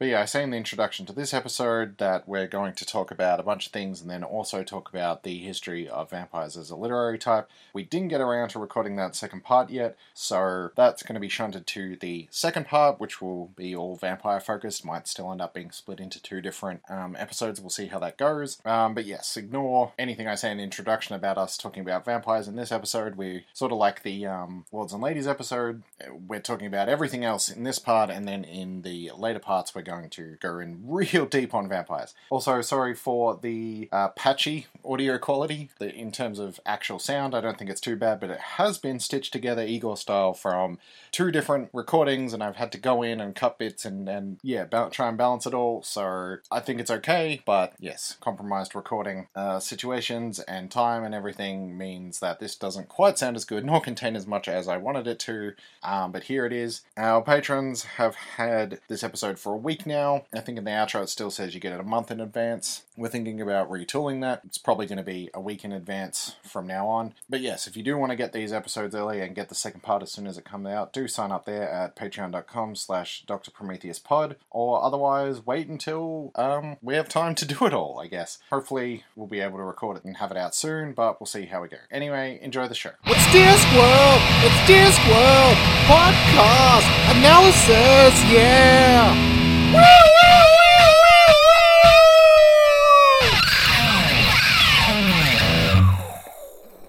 But yeah, I say in the introduction to this episode that we're going to talk about a bunch of things and then also talk about the history of vampires as a literary type. We didn't get around to recording that second part yet, so that's going to be shunted to the second part, which will be all vampire focused. Might still end up being split into two different um, episodes. We'll see how that goes. Um, but yes, ignore anything I say in the introduction about us talking about vampires in this episode. We sort of like the um, Lords and Ladies episode. We're talking about everything else in this part, and then in the later parts, we're going to go in real deep on vampires. Also, sorry for the uh, patchy audio quality the, in terms of actual sound. I don't think it's too bad, but it has been stitched together Igor style from two different recordings, and I've had to go in and cut bits and, and yeah, ba- try and balance it all. So I think it's okay, but yes, compromised recording uh, situations and time and everything means that this doesn't quite sound as good nor contain as much as I wanted it to. Um, but here it is. Our patrons have had this episode for a week now. I think in the outro it still says you get it a month in advance. We're thinking about retooling that. It's probably going to be a week in advance from now on. But yes, if you do want to get these episodes early and get the second part as soon as it comes out, do sign up there at patreon.com slash Dr. Prometheus Pod, or otherwise wait until um, we have time to do it all, I guess. Hopefully we'll be able to record it and have it out soon, but we'll see how we go. Anyway, enjoy the show. It's Discworld! It's Discworld! Podcast! Analysis! Yeah!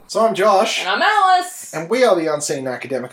So I'm Josh, And I'm Alice. and we are the Unseen Academicals.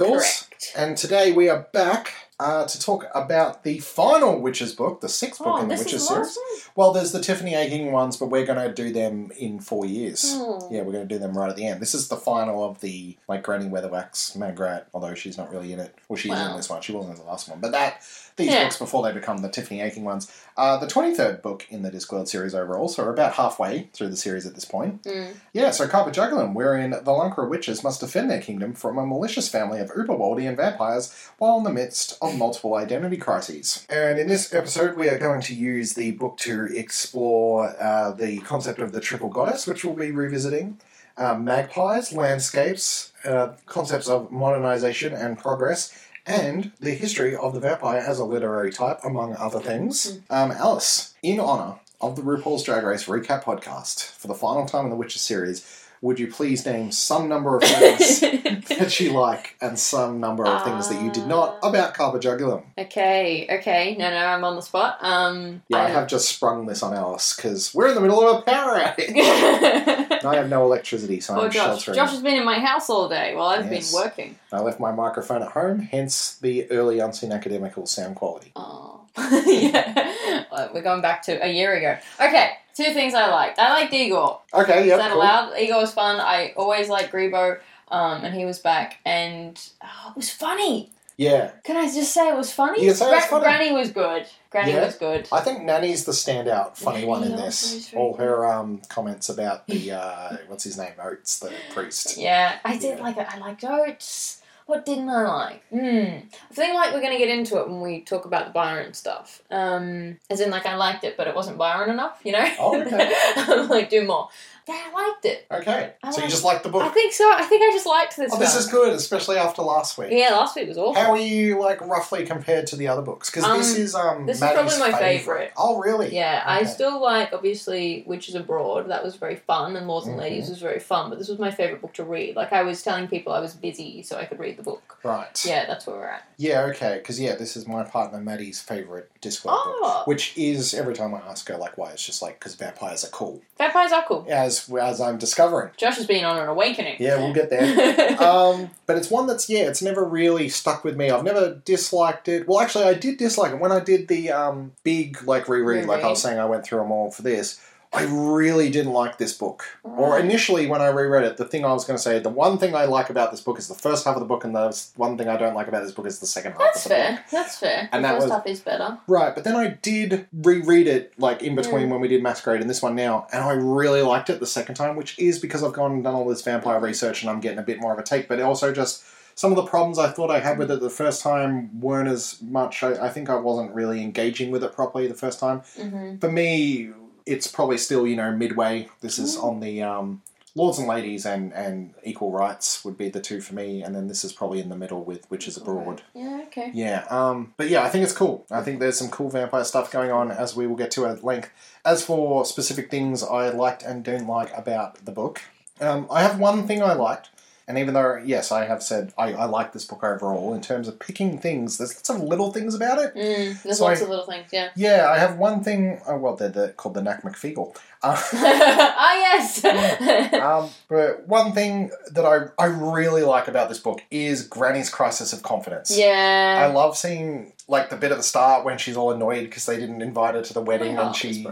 Correct. And today we are back uh, to talk about the final Witches book, the sixth book Oh, in the Witches series. last Well, there's the Tiffany Aching ones, but we're going to do them in four years. Oh. Yeah, we're going to do them right at the end. This is the final of the like Granny Weatherwax Magrat, although she's not really in it. Well, she's in this one. She wasn't in the last one, but that these Yeah. books before they become the Tiffany Aching ones. Uh, the 23rd book in the Discworld series overall, so we're about halfway through the series at this point. Mm. Yeah, so Carpe Jugulum, wherein the Lancre witches must defend their kingdom from a malicious family of Uberwaldian vampires while in the midst of multiple identity crises. And in this episode, we are going to use the book to explore uh, the concept of the triple goddess, which we'll be revisiting. Uh, magpies, landscapes, uh, concepts of modernization and progress, and the history of the vampire as a literary type, among other things. Um, Alice, in honor of the RuPaul's Drag Race recap podcast for the final time in the Witches series, would you please name some number of things that you like and some number of things that you did not about Carpe Jugulum? okay, okay. No, no, I'm on the spot. Um, Yeah, I have just sprung this on Alice because we're in the middle of a power outage. And I have no electricity, so Poor I'm Josh. sheltering. Josh has been in my house all day while I've Yes. been working. I left my microphone at home, hence the early unseen academical sound quality. Oh. yeah. We're going back to a year ago. Okay, two things I liked. I liked Igor. Okay, Is yep, that cool. allowed? Igor was fun. I always liked Greebo. Um, and he was back, and oh, it was funny. Yeah, Can I just say it was funny? You can say it was funny. Granny was good. Granny Yeah. was good. I think Nanny's the standout funny one in this. is All her um, comments about the uh, what's his name, Oates, the priest. Yeah, I did Yeah. like it. I liked Oates. What didn't I like? Hmm. I think like we're gonna get into it when we talk about the Byron stuff. Um, as in like I liked it, but it wasn't Byron enough. You know? Oh, okay. I'm like do more. Yeah, I liked it. Okay, I so you just liked the book. I think so. I think I just liked this. Oh, this one. is good, especially after last week. Yeah, last week was awful. How are you like roughly compared to the other books? Because this Um, is um this is Maddie's probably my favourite. favourite. Oh, really? Yeah, I still like obviously Witches Abroad. That was very fun, and Lords and Ladies was very fun. But this was my favorite book to read. Like I was telling people, I was busy, so I could read the book. Right. Yeah, that's where we're at. Yeah. Okay. Because yeah, this is my partner Maddie's favorite Discworld book, Oh, which is every time I ask her like why, it's just like because vampires are cool. vampires are cool. As as I'm discovering. Josh has been on an awakening. Yeah, we'll get there. um, but it's one that's yeah, it's never really stuck with me. I've never disliked it. Well, actually, I did dislike it when I did the um, big like reread. Like I was saying, I went through them all for this. I really didn't like this book. Or initially, when I reread it, the thing I was going to say, the one thing I like about this book is the first half of the book, and the one thing I don't like about this book is the second half That's of the book. fair. That's fair. And the that first was- half is better. Right, but then I did reread it like in between Mm. when we did Masquerade and this one now, and I really liked it the second time, which is because I've gone and done all this vampire research and I'm getting a bit more of a take, but also just some of the problems I thought I had with it the first time weren't as much. I, I think I wasn't really engaging with it properly the first time. hmm For me, it's probably still, you know, midway. This is Mm. on the um, Lords and Ladies and, and Equal Rights would be the two for me, and then this is probably in the middle with Witches Abroad. Yeah, okay. Yeah, um, but yeah, I think it's cool. I think there's some cool vampire stuff going on, as we will get to at length. As for specific things I liked and didn't like about the book, um, I have one thing I liked, and even though, yes, I have said I, I like this book overall, in terms of picking things, there's lots of little things about it. Mm, there's So lots I- of little things, yeah. Yeah, I have one thing, oh, well, they're, they're called the Nac Mac Feegle. Ah, yes! um, but one thing that I, I really like about this book is Granny's crisis of confidence. Yeah. I love seeing like the bit at the start when she's all annoyed because they didn't invite her to the wedding My and she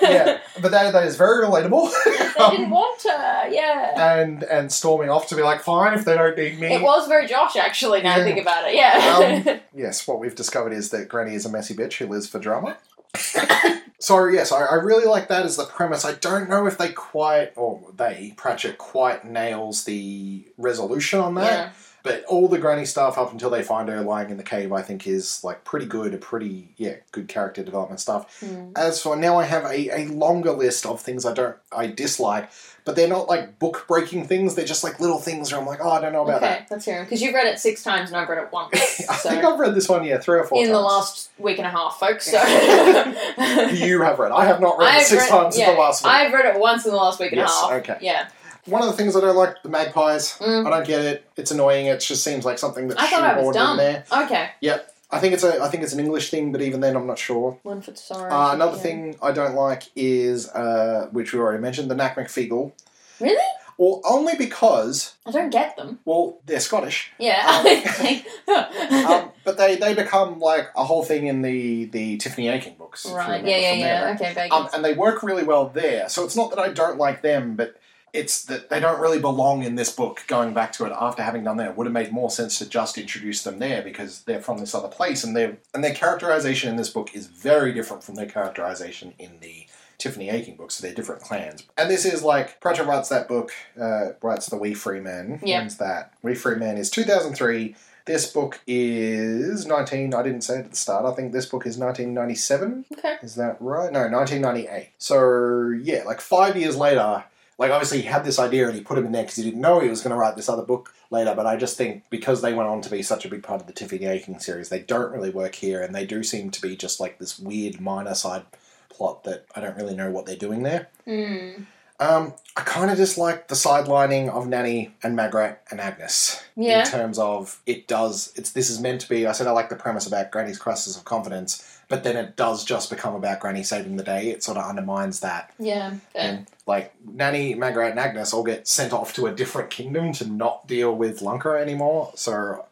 yeah but that, that is very relatable they didn't want her, yeah. and and storming off to be like fine if they don't need me It was very Josh, actually, now I think about it, yeah. Um, yes what we've discovered is that Granny is a messy bitch who lives for drama so yes I, I really like that as the premise I don't know if they quite or they Pratchett quite nails the resolution on that yeah. But all the granny stuff up until they find her lying in the cave, I think, is like pretty good, a pretty yeah, good character development stuff. Hmm. As for now, I have a, a longer list of things I don't I dislike, but they're not like book breaking things. They're just like little things where I'm like, oh, I don't know about that. Okay, let's hear. Because you've read it six times and I've read it once. I So. think I've read this one yeah three or four in times. the last week and a half, folks. So you have read. I have not read it I've six read- times yeah, in the last week. I've read it once in the last week and Yes, a half. okay. Yeah, One of the things I don't like the magpies. Mm. I don't get it. It's annoying. It just seems like something that I thought I was shoehorned in there. Okay, Yeah. I think it's a I think it's an English thing, but even then, I'm not sure. one for sorry. Uh, another yeah. thing I don't like is, uh, which we already mentioned, the Nac Mac Feegle. Really? Well, only because, I don't get them. well, they're Scottish. Yeah. Um, um, but they, they become like a whole thing in the, the Tiffany Aching books. right. Yeah. Yeah. Yeah. there. Okay. Um, and they work really well there. So it's not that I don't like them, but it's that they don't really belong in this book going back to it after having done that. It would have made more sense to just introduce them there because they're from this other place and their and their characterization in this book is very different from their characterization in the Tiffany Aching books. So they're different clans. And this is like Pratchett writes that book, uh, writes the Wee Free Men. Yeah. When's that? Wee Free Men is 2003. This book is 19, I didn't say it at the start, I think this book is 1997. okay. Is that right? No, 1998. So, yeah, like five years later, like obviously he had this idea and he put him in there because he didn't know he was going to write this other book later, but I just think because they went on to be such a big part of the Tiffany Aching series, they don't really work here and they do seem to be just like this weird minor side plot that I don't really know what they're doing there. Hmm. Um, I kind of dislike the sidelining of Nanny and Magrat and Agnes. Yeah. In terms of it does, it's this is meant to be. I said I like the premise about Granny's crisis of confidence, but then it does just become about Granny saving the day. It sort of undermines that. Yeah. Fair. And like Nanny, Magrat, and Agnes all get sent off to a different kingdom to not deal with Lancre anymore. So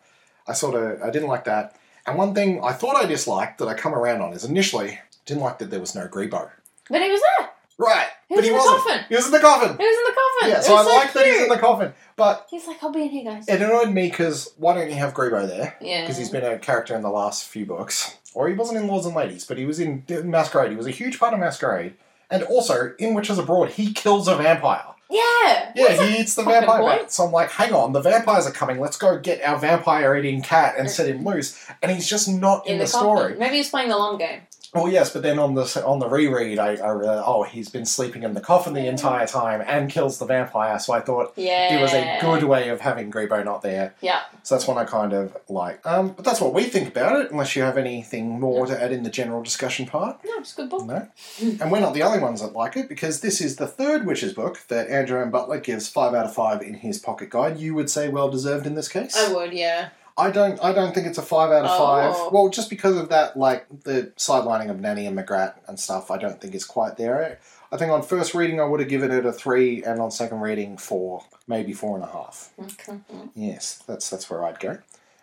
I sort of I didn't like that. And one thing I thought I disliked that I come around on is initially didn't like that there was no Greebo. But he was there. Right, He but was he in the wasn't. coffin. He was in the coffin. He was in the coffin. Yeah, so I was like that he's in the coffin. But He's like, I'll be in here, guys. it annoyed me because why don't you have Greebo there? Yeah. Because he's been a character in the last few books. Or he wasn't in Lords and Ladies, but he was in Masquerade. He was a huge part of Masquerade. And also, in Witches Abroad, he kills a vampire. Yeah. Yeah, he eats the vampire bat. So I'm like, hang on, the vampires are coming. Let's go get our vampire eating cat and set him loose. And he's just not in, in the, the, story. Maybe he's playing the long game. Oh yes, but then on the on the reread, I, I realized, oh, he's been sleeping in the coffin the entire time and kills the vampire. So I thought Yeah. it was a good way of having Greebo not there. Yeah. So that's one I kind of like. Um, but that's what we think about it. Unless you have anything more to add in the general discussion part. No, it's a good book. No. and we're not the only ones that like it because this is the third Witches book that Andrew M. Butler gives five out of five in his pocket guide. You would say well deserved in this case. I would, yeah. I don't. I don't think it's a five out of Oh. five. Well, just because of that, like the sidelining of Nanny and Magrat and stuff, I don't think it's quite there. I think on first reading I would have given it a three, and on second reading four, maybe four and a half. Okay. Yes, that's that's where I'd go.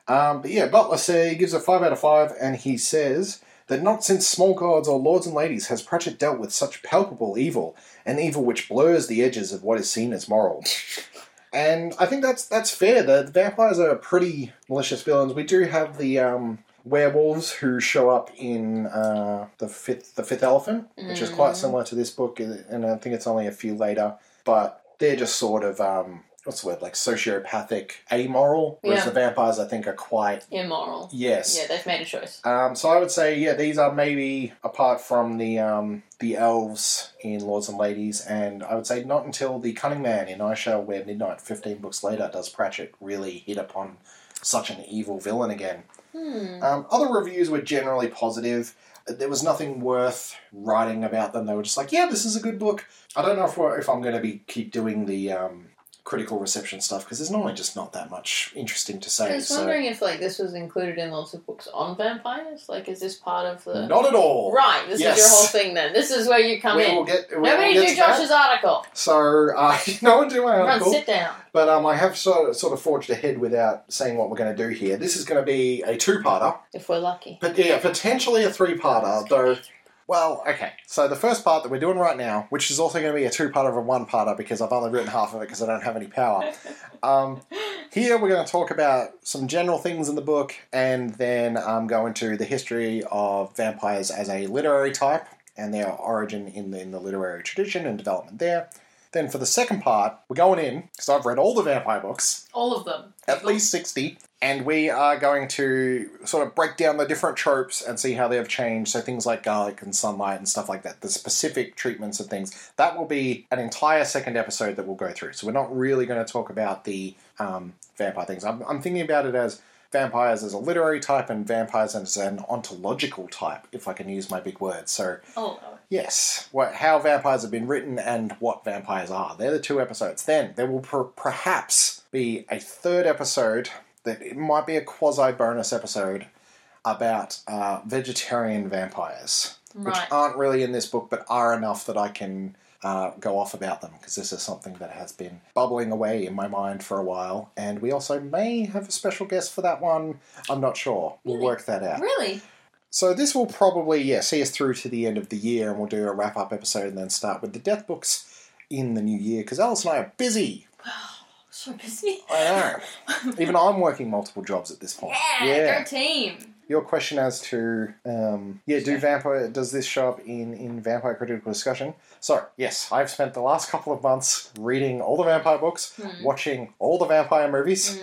Um, but yeah, Butler say he gives it five out of five, and he says that not since Small Gods or Lords and Ladies has Pratchett dealt with such palpable evil, an evil which blurs the edges of what is seen as moral. and I think that's that's fair. The, the vampires are pretty malicious villains. We do have the um, werewolves who show up in uh, the fifth the fifth elephant, which is quite Mm. similar to this book, and I think it's only a few later, but they're just sort of um, what's the word like sociopathic, amoral. Whereas Yeah. the vampires, I think, are quite Immoral. yes. Yeah, they've made a choice. Um, so I would say, yeah, these are maybe apart from the um, the elves in Lords and Ladies, and I would say not until the Cunning Man in I Shall Wear Midnight, fifteen books later, does Pratchett really hit upon such an evil villain again. Hmm. Um, other reviews were generally positive. There was nothing worth writing about them. They were just like, yeah, this is a good book. I don't know if, we're, if I'm going to be keep doing the um, critical reception stuff because there's normally just not that much interesting to say. I was So wondering if like this was included in lots of books on vampires. Like, is this part of the not at all. right? This Yes. is your whole thing. Then this is where you come we in. will get. we will Nobody get do to that. Josh's article. So uh, no one do my Run, article, sit down. but um, I have sort of, sort of forged ahead without saying what we're going to do here. This is going to be a two-parter, If we're lucky. but yeah, potentially a three-parter. Though, well, okay. So the first part that we're doing right now, which is also going to be a two-parter of a one-parter because I've only written half of it because I don't have any power. Um, here we're going to talk about some general things in the book, and then um, go into the history of vampires as a literary type and their origin in the, in the literary tradition and development there. Then for the second part, we're going in because I've read all the vampire books, All of them. at least sixty, and we are going to sort of break down the different tropes and see how they have changed. So things like garlic and sunlight and stuff like that, the specific treatments of things. That will be an entire second episode that we'll go through. So we're not really going to talk about the um, vampire things. I'm, I'm thinking about it as vampires as a literary type and vampires as an ontological type, if I can use my big words. So Oh, Yes, what, how vampires have been written and what vampires are. They're the two episodes. Then there will per- perhaps be a third episode that it might be a quasi bonus episode about uh, vegetarian vampires, which aren't really in this book but are enough that I can uh, go off about them because this is something that has been bubbling away in my mind for a while. And we also may have a special guest for that one. I'm not sure. We'll Really? work that out. Really? So this will probably yeah see us through to the end of the year, and we'll do a wrap up episode and then start with the death books in the new year because Alice and I are busy. So busy. I know. Even I'm working multiple jobs at this point. Yeah, go team. Your question as to um, yeah, do vampire does this show up in in vampire critical discussion? So yes, I've spent the last couple of months reading all the vampire books, Hmm. watching all the vampire movies,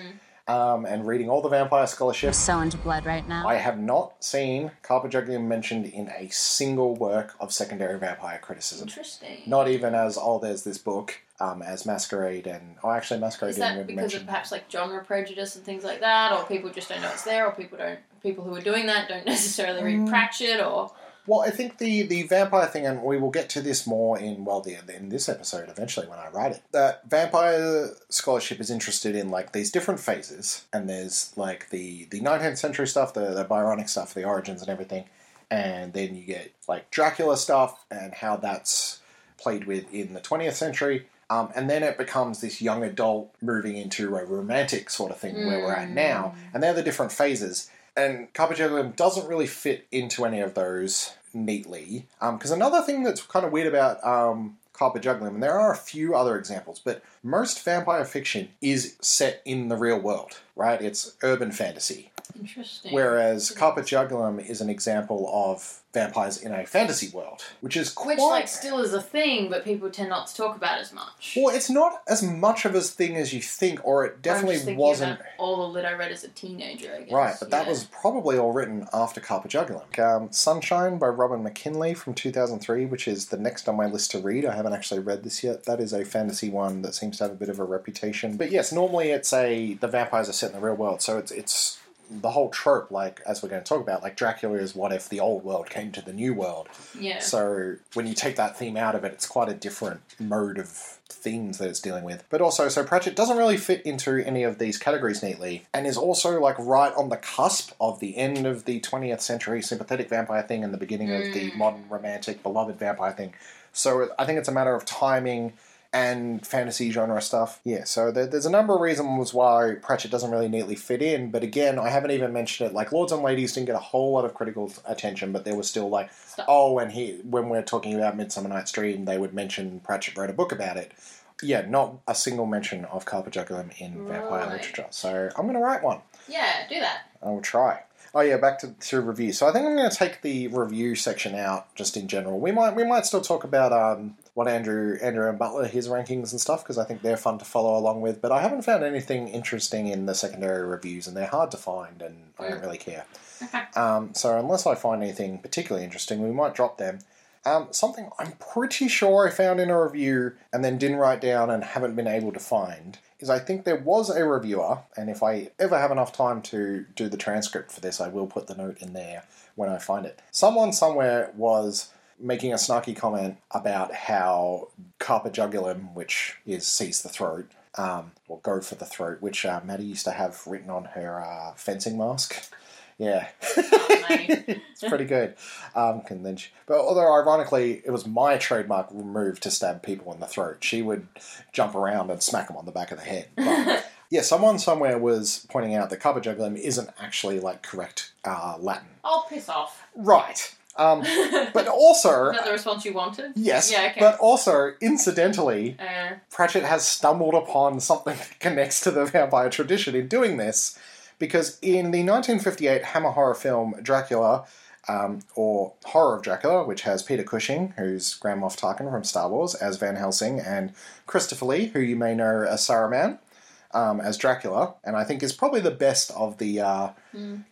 um, and reading all the vampire scholarships. so into blood right now. I have not seen Carpe Jugulum mentioned in a single work of secondary vampire criticism. Interesting. Not even as old as this book, um, as Masquerade and oh, actually Masquerade Is didn't that even because mention. of perhaps like genre prejudice and things like that, or people just don't know it's there, or people don't people who are doing that don't necessarily read Mm. Pratchett, or Well, I think the the vampire thing, and we will get to this more in well, the, in this episode eventually when I write it. That vampire scholarship is interested in like these different phases, and there's like the the 19th century stuff, the the Byronic stuff, the origins and everything, and then you get like Dracula stuff and how that's played with in the 20th century. Um, and then it becomes this young adult moving into a romantic sort of thing where we're at now. And they're the different phases. And Carpe Jugulum doesn't really fit into any of those neatly. Because another thing that's kind of weird about um, Carpe Jugulum, and there are a few other examples, but most vampire fiction is set in the real world, right? It's urban fantasy. Interesting. Whereas Carpe Jugulum is an example of vampires in a fantasy world, which is quite. which like still is a thing, but people tend not to talk about as much. well, it's not as much of a thing as you think, or it definitely wasn't. about all the lit I read as a teenager. I guess. Right, but that was probably all written after Carpe Jugulum. Um, Sunshine by Robin McKinley from 2003, which is the next on my list to read. I haven't actually read this yet. That is a fantasy one that seems to have a bit of a reputation. But yes, normally it's a the vampires are set in the real world, so it's it's the whole trope, like as we're going to talk about, like Dracula is what if the old world came to the new world. yeah. So when you take that theme out of it, it's quite a different mode of themes that it's dealing with. But also, so Pratchett doesn't really fit into any of these categories neatly, and is also like right on the cusp of the end of the 20th century sympathetic vampire thing and the beginning of the mm. modern romantic beloved vampire thing. So I think it's a matter of timing and fantasy genre stuff. Yeah, so there, there's a number of reasons why Pratchett doesn't really neatly fit in, but again, I haven't even mentioned it. Like, Lords and Ladies didn't get a whole lot of critical attention, but there was still like, Stuff. oh, and he, when we're talking about Midsummer Night's Dream, they would mention Pratchett wrote a book about it. Yeah, not a single mention of Carpe Jugulum in vampire literature. So I'm going to write one. yeah, do that. I will try. Oh yeah, back to, to review. So I think I'm going to take the review section out just in general. We might we might still talk about um, what Andrew Andrew and Butler his rankings and stuff because I think they're fun to follow along with. But I haven't found anything interesting in the secondary reviews, and they're hard to find, and I don't really care. Um, so unless I find anything particularly interesting, we might drop them. Um, something I'm pretty sure I found in a review and then didn't write down and haven't been able to find is I think there was a reviewer, and if I ever have enough time to do the transcript for this, I will put the note in there when I find it. Someone somewhere was making a snarky comment about how carpe jugulum, which is seize the throat, um, or go for the throat, which uh, Maddie used to have written on her uh, fencing mask. Yeah, it's pretty good. Um, and then she, but although ironically, it was my trademark move to stab people in the throat. She would jump around and smack them on the back of the head. But, yeah, someone somewhere was pointing out that carpe jugulum isn't actually like correct uh, Latin. I'll piss off. Right. Um, but also, Is that the response you wanted? yes, Yeah, okay. but also, incidentally, Uh, Pratchett has stumbled upon something that connects to the vampire tradition in doing this, because in the 1958 Hammer horror film Dracula, um, or Horror of Dracula, which has Peter Cushing, who's Grand Moff Tarkin from Star Wars, as Van Helsing, and Christopher Lee, who you may know as Saruman, um, as Dracula, and I think is probably the best of the uh,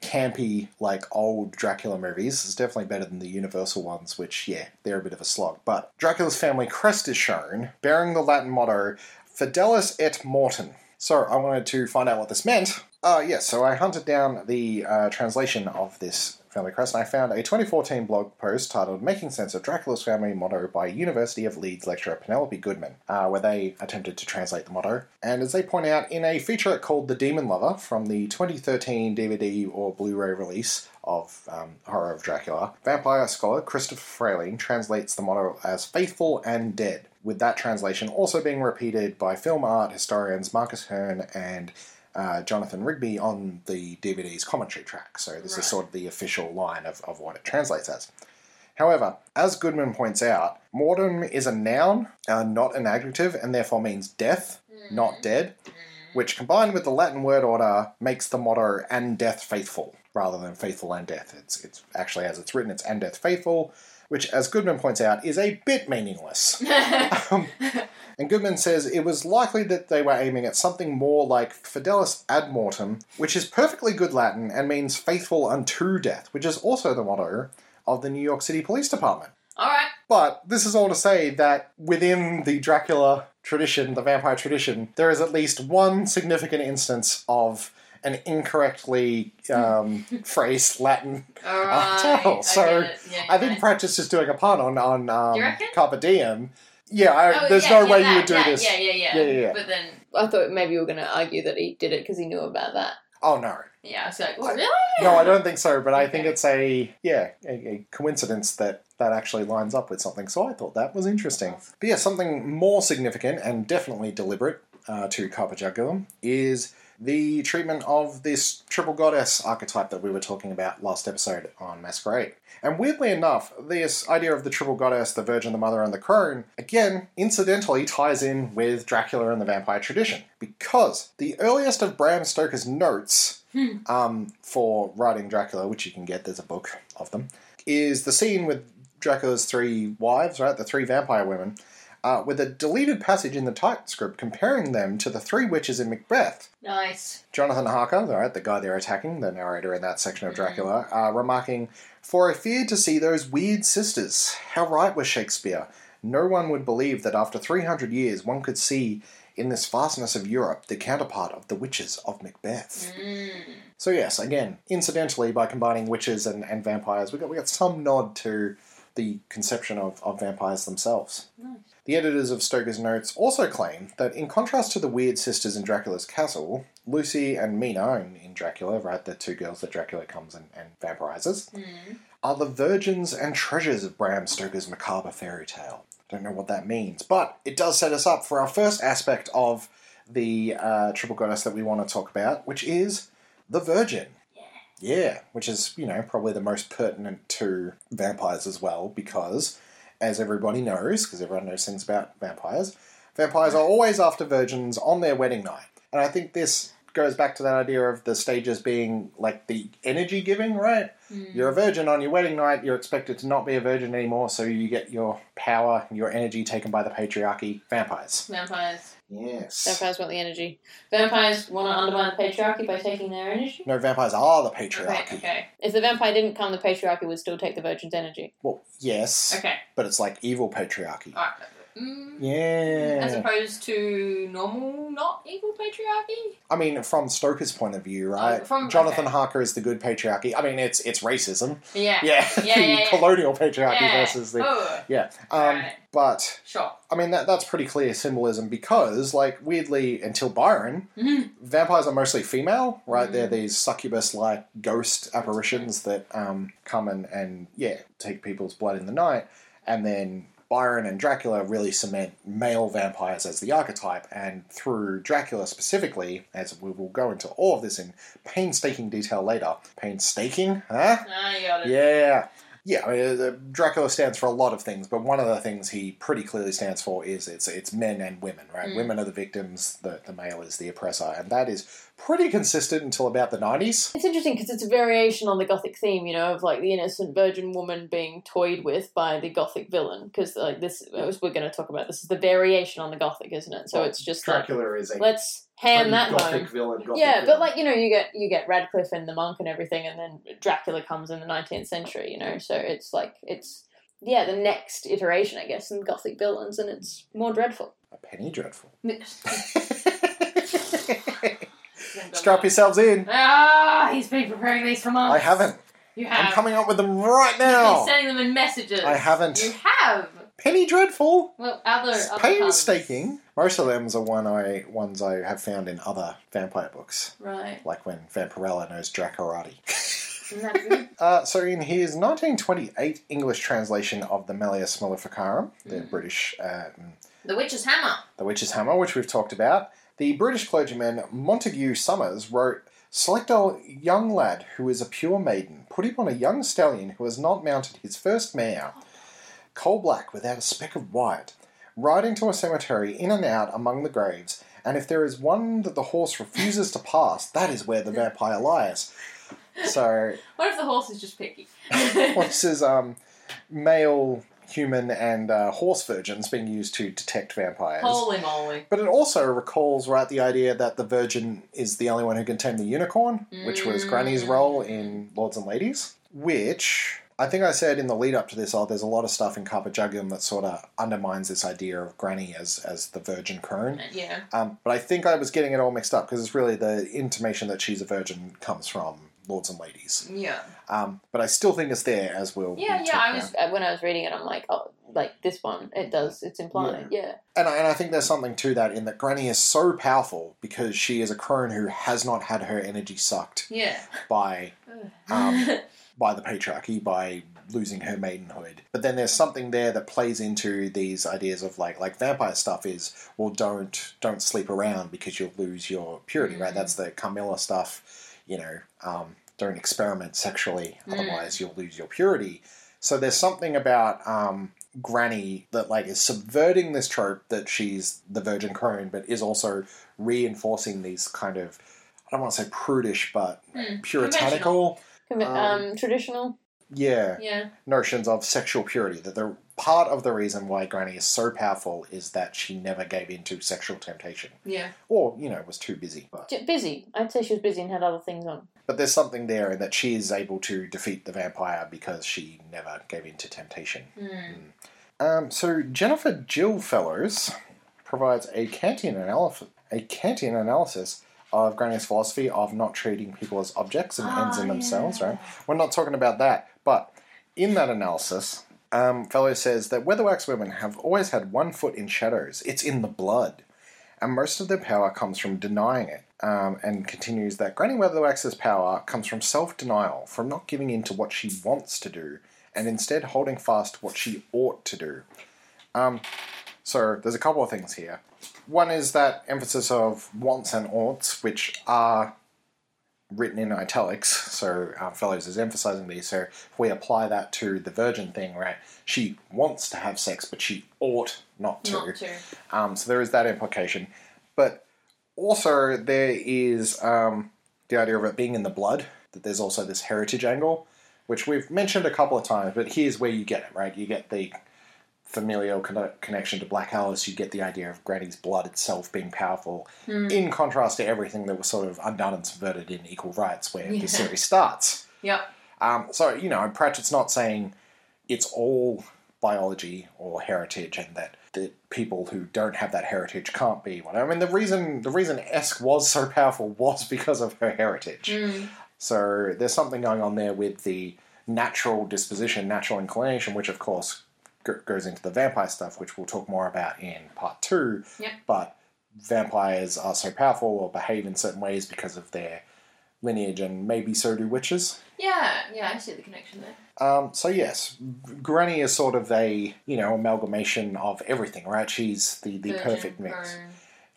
campy, like old Dracula movies. It's definitely better than the Universal ones, which, yeah, they're a bit of a slog. But Dracula's family crest is shown, bearing the Latin motto Fidelis et Mortem. So I wanted to find out what this meant. Uh, yes, so I hunted down the uh, translation of this family crest, and I found a 2014 blog post titled "Making Sense of Dracula's Family Motto" by University of Leeds lecturer Penelope Goodman, uh, where they attempted to translate the motto. And as they point out in a featurette called "The Demon Lover" from the 2013 DVD or Blu-ray release of um, Horror of Dracula, vampire scholar Christopher Frayling translates the motto as "faithful and dead." With that translation also being repeated by film art historians Marcus Hearn and uh, Jonathan Rigby on the DVD's commentary track. So this Right. is sort of the official line of, of what it translates as. However, as Goodman points out, mortem is a noun, uh, not an adjective, and therefore means death, not dead, which combined with the Latin word order makes the motto and death faithful rather than faithful and death. It's, it's actually, as it's written, it's and death faithful, which, as Goodman points out, is a bit meaningless. Um, and Goodman says it was likely that they were aiming at something more like fidelis ad mortem, which is perfectly good Latin and means faithful unto death, which is also the motto of the New York City Police Department. all right. But this is all to say that within the Dracula tradition, the vampire tradition, there is at least one significant instance of an incorrectly um, phrased Latin uh, right. title. So get it. Yeah, I think okay. is doing a pun on on um, Carpe Diem. Yeah, I, Oh, there's yeah, no yeah, way that, you would do yeah, this. Yeah, yeah, yeah, Yeah, yeah, yeah. But then I thought maybe you were going to argue that he did it because he knew about that. Oh no, Yeah, I was like, what, really? no, I don't think so. But I think it's a yeah a, a coincidence that that actually lines up with something. So I thought that was interesting. But yeah, something more significant and definitely deliberate uh, to Carpe Jugulum is the treatment of this triple goddess archetype that we were talking about last episode on Masquerade. And weirdly enough, this idea of the triple goddess, the Virgin, the Mother, and the Crone, again, incidentally ties in with Dracula and the vampire tradition. Because the earliest of Bram Stoker's notes um, for writing Dracula, which you can get, there's a book of them, is the scene with Dracula's three wives, right? The three vampire women, uh, with a deleted passage in the typescript comparing them to the three witches in Macbeth. Nice. Jonathan Harker, all right, the guy they're attacking, the narrator in that section of Dracula, uh, remarking, For I feared to see those weird sisters. How right was Shakespeare? No one would believe that after 300 years one could see in this vastness of Europe the counterpart of the witches of Macbeth. Mm. So yes, again, incidentally, by combining witches and, and vampires, we got we got some nod to the conception of, of vampires themselves. The editors of Stoker's notes also claim that, in contrast to the weird sisters in Dracula's castle, Lucy and Mina in, in Dracula, right, the two girls that Dracula comes and, and vampirizes, are the virgins and treasures of Bram Stoker's macabre fairy tale. I Don't know what that means, but it does set us up for our first aspect of the uh, triple goddess that we want to talk about, which is the Virgin. Yeah. yeah, which is, you know, probably the most pertinent to vampires as well, because, as everybody knows, because everyone knows things about vampires, vampires are always after virgins on their wedding night. And I think this goes back to that idea of the stages being like the energy giving, right? Mm. You're a virgin on your wedding night, you're expected to not be a virgin anymore, so you get your power, your energy taken by the patriarchy. Vampires. Vampires. Yes. Vampires want the energy. Vampires want to undermine the patriarchy by taking their energy. No, vampires are the Okay, patriarchy. okay. If the vampire didn't come, the patriarchy would still take the virgin's energy. Well, yes, Okay. but it's like evil patriarchy. Alright. Mm. Yeah. As opposed to normal, not evil patriarchy? I mean, from Stoker's point of view, right? Oh, from- Jonathan okay. Harker is the good patriarchy. I mean, it's it's racism. Yeah. Yeah, Yeah, the yeah, yeah. colonial patriarchy Yeah. versus the Oh, yeah. Um, Alright. But sure. I mean, that that's pretty clear symbolism because, like, weirdly, until Byron, Mhm. vampires are mostly female, right? Mhm. They're these succubus-like ghost apparitions that um, come and and yeah, take people's blood in the night, and then. Byron and Dracula really cement male vampires as the archetype, and through Dracula specifically, as we will go into all of this in painstaking detail later. Painstaking, huh? Ah, you got it. Yeah. Yeah, I mean, uh, Dracula stands for a lot of things, but one of the things he pretty clearly stands for is it's it's men and women, right? Mm. Women are the victims, the, the male is the oppressor, and that is pretty consistent until about the 90s. It's interesting because it's a variation on the gothic theme, you know, of like the innocent virgin woman being toyed with by the gothic villain. Because like this, as we're going to talk about, this is the variation on the gothic, isn't it? So Well, it's just like is a let's ham that gothic home. villain. Gothic yeah, but like you know, you get you get Radcliffe and the monk and everything, and then Dracula comes in the nineteenth century. You know, so it's like it's yeah the next iteration, I guess, in gothic villains, and it's more dreadful. a penny dreadful. Strap Strap yourselves in. Ah, he's been preparing these for months. I haven't. You have. I'm coming up with them right You've been sending them in messages. I haven't. You have. Penny dreadful. Well, other It's other painstaking. Most of them are one I ones I have found in other vampire books. Right. like when Vampirella knows Dracarati. Isn't that good? Uh, so, in his 1928 English translation of the Malleus Maleficarum, the Mm. British, um, the Witch's Hammer. the Witch's Hammer, which we've talked about, the British clergyman Montague Summers wrote, "Select a young lad who is a pure maiden, put him on a young stallion who has not mounted his first mare, coal black without a speck of white, riding to a cemetery in and out among the graves." And if there is one that the horse refuses to pass, that is where the vampire lies. So What if the horse is just picky? is um, male human and uh, horse virgins being used to detect vampires. Holy moly. But it also recalls, right, the idea that the virgin is the only one who can tame the unicorn, which was Mm. Granny's role in Lords and Ladies. Which I think I said in the lead up to this, oh, there's a lot of stuff in Carpe Jugulum that sort of undermines this idea of Granny as as the virgin crone. Yeah. Um, but I think I was getting it all mixed up because it's really the intimation that she's a virgin comes from Lords and Ladies. Yeah. Um, but I still think it's there, as we'll. Yeah, yeah. I was when I was reading it, I'm like, oh, like this one, it does. It's implied. Yeah. And I, and I think there's something to that in that Granny is so powerful because she is a crone who has not had her energy sucked Yeah. by um, by the patriarchy, by losing her maidenhood. But then there's something there that plays into these ideas of like like vampire stuff is well don't don't sleep around because you'll lose your purity, right? Mm. That's the Carmilla stuff, you know, um, don't experiment sexually, Mm. otherwise you'll lose your purity. So there's something about um, Granny that like is subverting this trope that she's the virgin crone, but is also reinforcing these kind of I don't want to say prudish, but Hmm. puritanical, Um, um, traditional. yeah, Yeah. notions of sexual purity. That the part of the reason why Granny is so powerful is that she never gave in to sexual temptation, Yeah. or you know was too busy. But busy. I'd say she was busy and had other things on. but there's something there in that she is able to defeat the vampire because she never gave in to temptation. Mm. Um, so Jennifer Jill Fellows provides a Kantian analysis, a Kantian analysis of Granny's philosophy of not treating people as objects and ends in Oh, themselves. yeah. Right? We're not talking about that, but in that analysis, um, Fellows says that Weatherwax women have always had one foot in shadows. It's in the blood, and most of their power comes from denying it. Um, and continues that Granny Weatherwax's power comes from self-denial, from not giving in to what she wants to do, and instead holding fast to what she ought to do. Um, so there's a couple of things here. One is that emphasis of wants and oughts, which are written in italics. So uh, Fellows is emphasizing these. So if we apply that to the virgin thing, right? She wants to have sex, but she ought not to. Not to. Um, so there is that implication. But Also, there is um, the idea of it being in the blood, that there's also this heritage angle, which we've mentioned a couple of times, but here's where you get it, right? You get the familial conne- connection to Black Aliss, you get the idea of Granny's blood itself being powerful, in contrast to everything that was sort of undone and subverted in Equal Rights, where Yeah. the series starts. Yep. Um, so, you know, Pratchett's not saying it's all biology or heritage and that the people who don't have that heritage can't be one. I mean, the reason the reason Esk was so powerful was because of her heritage. Mm. So there's something going on there with the natural disposition, natural inclination, which of course goes into the vampire stuff, which we'll talk more about in part two. Yep. But vampires are so powerful or behave in certain ways because of their lineage, and maybe so do witches. Yeah, yeah, I see the connection there. Um, so yes, Granny is sort of a you know amalgamation of everything, right? She's the, the Virgin, perfect mix. crone,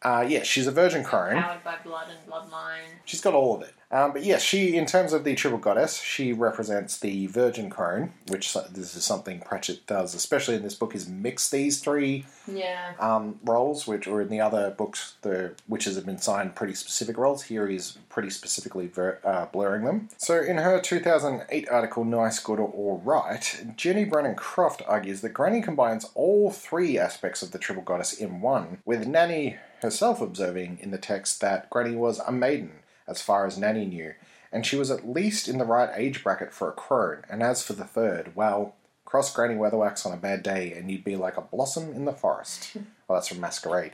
Uh, yeah, she's a virgin crone. Powered by blood and bloodline. She's got all of it. Um, but yes, she, in terms of the triple goddess, she represents the virgin crone, which this is something Pratchett does, especially in this book, is mix these three Yeah. um, roles, which, or in the other books, the witches have been signed pretty specific roles. Here he's pretty specifically ver- uh, blurring them. So in her 2008 article, Nice, Good, or Right, Jenny Brennan Croft argues that Granny combines all three aspects of the triple goddess in one, with Nanny herself observing in the text that Granny was a maiden, as far as Nanny knew, and she was at least in the right age bracket for a crone, and as for the third, well, cross Granny Weatherwax on a bad day and you'd be like a blossom in the forest. well, that's from Masquerade.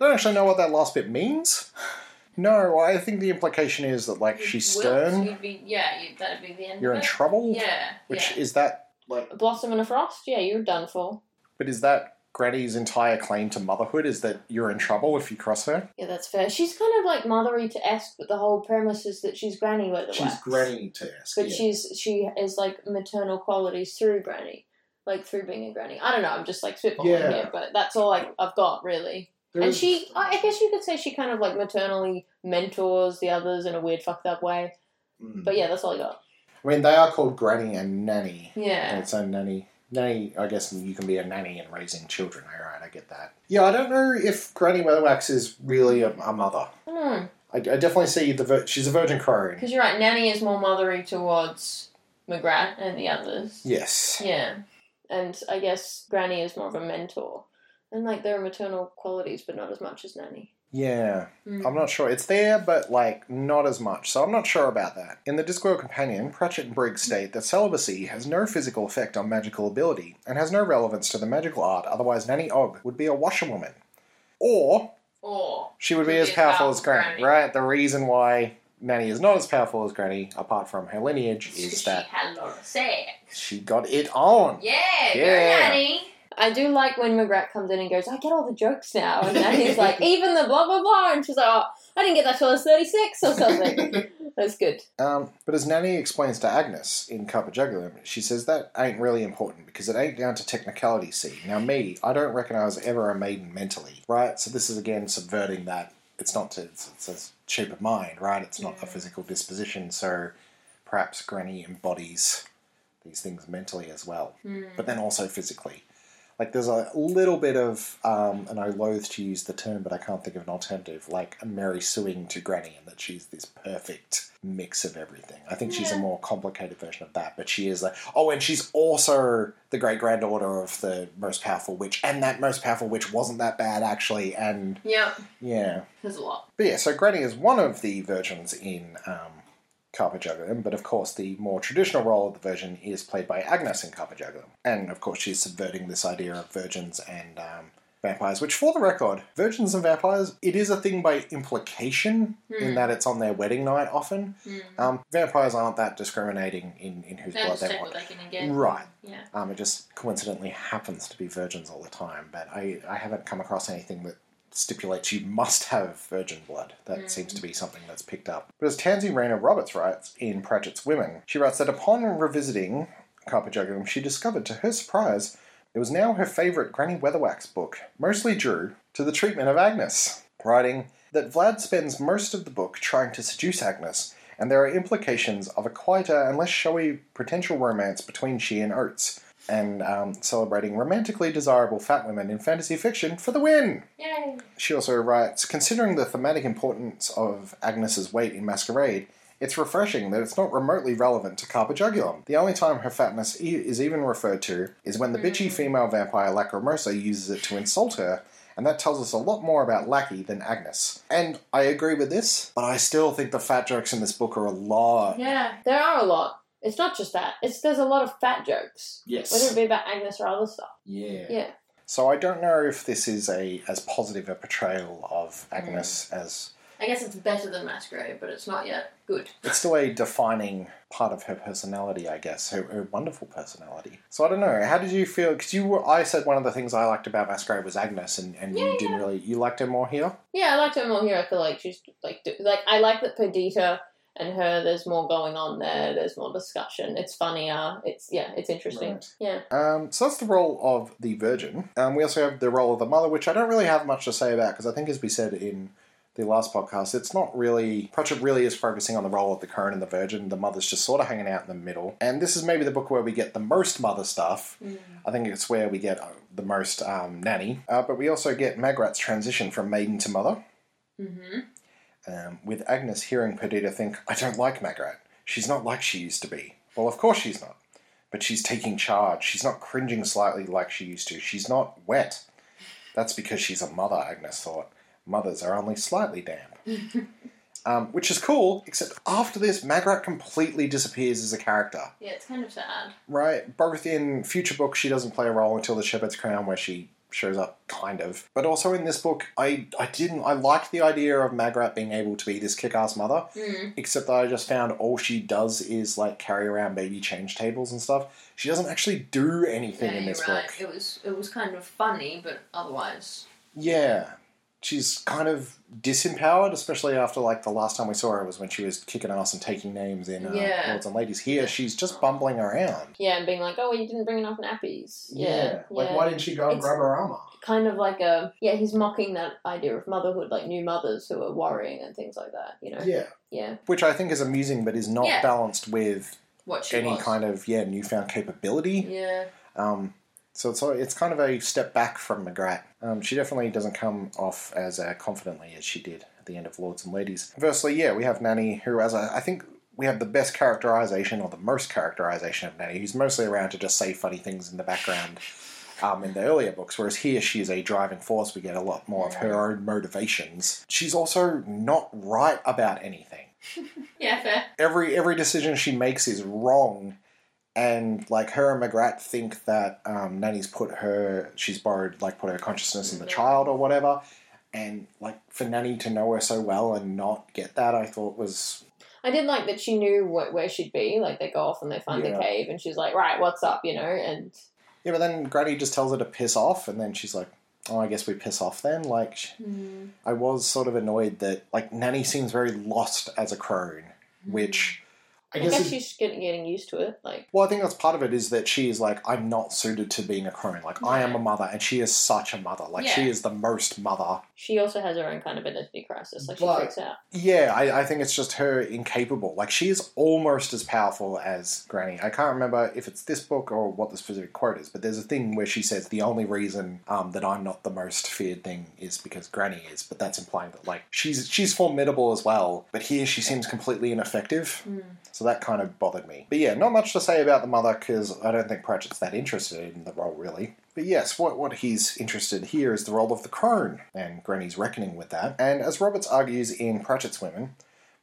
Don't actually know what that last bit means. No, I think the implication is that, like, she's stern, You'd be, yeah, you, that'd be the end. you're in trouble, Yeah. which yeah. is that, like, A blossom in a frost. Yeah, you're done for. but is that Granny's entire claim to motherhood is that you're in trouble if you cross her? Yeah, that's fair. She's kind of like mothery to Esk, but the whole premise is that she's Granny with the She's wax. Granny to ask. But yeah. she's she is like maternal qualities through Granny, like through being a Granny. I don't know. I'm just like spitballing Yeah. here, but that's all I, I've got really. There and is- she, I I guess you could say she kind of like maternally mentors the others in a weird fucked up way. Mm. But yeah, that's all I got. I mean, they are called Granny and Nanny. Yeah. And it's a nanny. Nanny, I guess you can be a nanny and raising children. All right, I get that. Yeah, I don't know if Granny Weatherwax is really a, a mother. Hmm. I, I definitely see the vir- she's a virgin crone. Because you're right, Nanny is more mothery towards Magrat and the others. Yes. Yeah. And I guess Granny is more of a mentor. And like there are maternal qualities, but not as much as Nanny. Yeah. Mm. I'm not sure. It's there, but like not as much. So I'm not sure about that. In the Discworld Companion, Pratchett and Briggs state that celibacy has no physical effect on magical ability and has no relevance to the magical art. Otherwise, Nanny Ogg would be a washerwoman, or Or she would be as be as powerful powerful as Granny. Granny. Right. The reason why Nanny is not as powerful as Granny, apart from her lineage, is she that had a lot of sex. she got it on. Yeah, Yeah. Nanny. I do like when Magrat comes in and goes, I get all the jokes now. And Nanny's like, even the blah, blah, blah. And she's like, oh, I didn't get that till I was 36 or something. That's good. Um, but as Nanny explains to Agnes in Carpe Jugulum, she says that ain't really important because it ain't down to technicality, see. Now, me, I don't reckon I was ever a maiden mentally, right? So this is again subverting that. It's not to, it's, it's a shape of mind, right? It's not a physical disposition, so perhaps Granny embodies these things mentally as well, but then also physically. Like there's a little bit of, um, and I loathe to use the term, but I can't think of an alternative, like a Mary suing to Granny, and that she's this perfect mix of everything. I think she's a more complicated version of that, but she is like, oh, and she's also the great granddaughter of the most powerful witch, and that most powerful witch wasn't that bad actually, and yeah, yeah. There's a lot. But yeah, so Granny is one of the virgins in um, Carpe Jugulum, but of course the more traditional role of the virgin is played by Agnes in Carpe Jugulum. And of course she's subverting this idea of virgins and um, vampires, which for the record, virgins and vampires, it is a thing by implication in Hmm. that it's on their wedding night often. Mm. Um, vampires aren't that discriminating in, in whose blood they want. they. Right. Yeah. Um, it just coincidentally happens to be virgins all the time, but I, I haven't come across anything that stipulates you must have virgin blood. That Mm. seems to be something that's picked up. But as Tansy Rayner Roberts writes in Pratchett's Women, she writes that upon revisiting Carpe Jugulum, she discovered to her surprise it was now her favourite Granny Weatherwax book, mostly due to the treatment of Agnes, writing that Vlad spends most of the book trying to seduce Agnes, and there are implications of a quieter and less showy potential romance between she and Oates. And um, celebrating romantically desirable fat women in fantasy fiction for the win. Yay! She also writes Considering the thematic importance of Agnes's weight in Masquerade, it's refreshing that it's not remotely relevant to Carpe Jugulum. The only time her fatness e- is even referred to is when the bitchy female vampire Lacrimosa uses it to insult her, and that tells us a lot more about Lackey than Agnes. And I agree with this, but I still think the fat jokes in this book are a lot. Yeah, there are a lot. It's not just that. It's there's a lot of fat jokes, Yes. whether it be about Agnes or other stuff. Yeah. Yeah. So I don't know if this is a as positive a portrayal of Agnes mm. as I guess it's better than Masquerade, but it's not yet good. it's still a defining part of her personality, I guess, her, her wonderful personality. So I don't know. How did you feel? Because you, were, I said one of the things I liked about Masquerade was Agnes, and, and Yeah, you didn't yeah. really, you liked her more here. Yeah, I liked her more here. I feel like she's like like I like that Perdita and her. There's more going on there. There's more discussion. It's funnier. It's yeah, it's interesting. Right. Yeah. Um, so that's the role of the Virgin. Um, we also have the role of the Mother, which I don't really have much to say about because I think, as we said in the last podcast, it's not really Pratchett really is focusing on the role of the Crone and the Virgin. The Mother's just sort of hanging out in the middle, and this is maybe the book where we get the most Mother stuff. I think it's where we get uh, the most um, nanny, uh, but we also get Magrat's transition from maiden to mother. Mm-hmm. Um, with Agnes hearing Perdita think, I don't like Magrat. She's not like she used to be. Well, of course she's not. But she's taking charge. She's not cringing slightly like she used to. She's not wet. That's because she's a mother, Agnes thought. Mothers are only slightly damp. um, which is cool, except after this, Magrat completely disappears as a character. Yeah, it's kind of sad. Right? Both in future books, she doesn't play a role until the Shepherd's Crown, where she shows up, kind of. But also in this book, I I didn't I liked the idea of Magrat being able to be this kick-ass mother, Mm. except that I just found all she does is like carry around baby change tables and stuff. She doesn't actually do anything in this book. It was it was kind of funny, but otherwise. Yeah. She's kind of disempowered, especially after like the last time we saw her was when she was kicking ass and taking names in uh, Yeah. Lords and Ladies. Here, she's just bumbling around. Yeah, and being like, oh, well, you didn't bring enough nappies. Yeah, Like, yeah. why didn't she go and It's- grab her armor? kind of like a yeah, he's mocking that idea of motherhood, like new mothers who are worrying and things like that. You know. Yeah. Yeah. Which I think is amusing, but is not Yeah. balanced with any was. kind of yeah newfound capability. Yeah. Um, so it's it's kind of a step back from Magrat. Um, she definitely doesn't come off as uh, confidently as she did at the end of Lords and Ladies. Conversely, yeah, we have Nanny, who as I, I think we have the best characterization or the most characterization of Nanny, who's mostly around to just say funny things in the background. Um, in the earlier books, whereas here she is a driving force, we get a lot more of her own motivations. She's also not right about anything Yeah, fair. every every decision she makes is wrong and like her and Magrat think that um, Nanny's put her she's borrowed like put her consciousness in the child or whatever and like for Nanny to know her so well and not get that I thought was I did like that she knew wh- where she'd be. Like they go off and they find Yeah. the cave, and she's like, "Right, what's up?" You know, and yeah but then Granny just tells her to piss off and then she's like oh I guess we piss off then like sh- I was sort of annoyed that like Nanny seems very lost as a crone which I I guess, she's getting getting used to it. Like, Well, I think that's part of it is that she is like, I'm not suited to being a crone. Like, I am a mother, and she is such a mother. Like, she is the most mother. she also has her own kind of identity crisis. Like, she But- freaks out. Yeah, I, I think it's just her incapable. Like, she is almost as powerful as Granny. I can't remember if it's this book or what the specific quote is, but there's a thing where she says, The only reason um, that I'm not the most feared thing is because Granny is. But that's implying that, like, she's, she's formidable as well. But here she seems completely ineffective. So that kind of bothered me. But yeah, not much to say about the mother because I don't think Pratchett's that interested in the role really. But yes, what, what he's interested here is the role of the crone, and Granny's reckoning with that. And as Roberts argues in Pratchett's Women,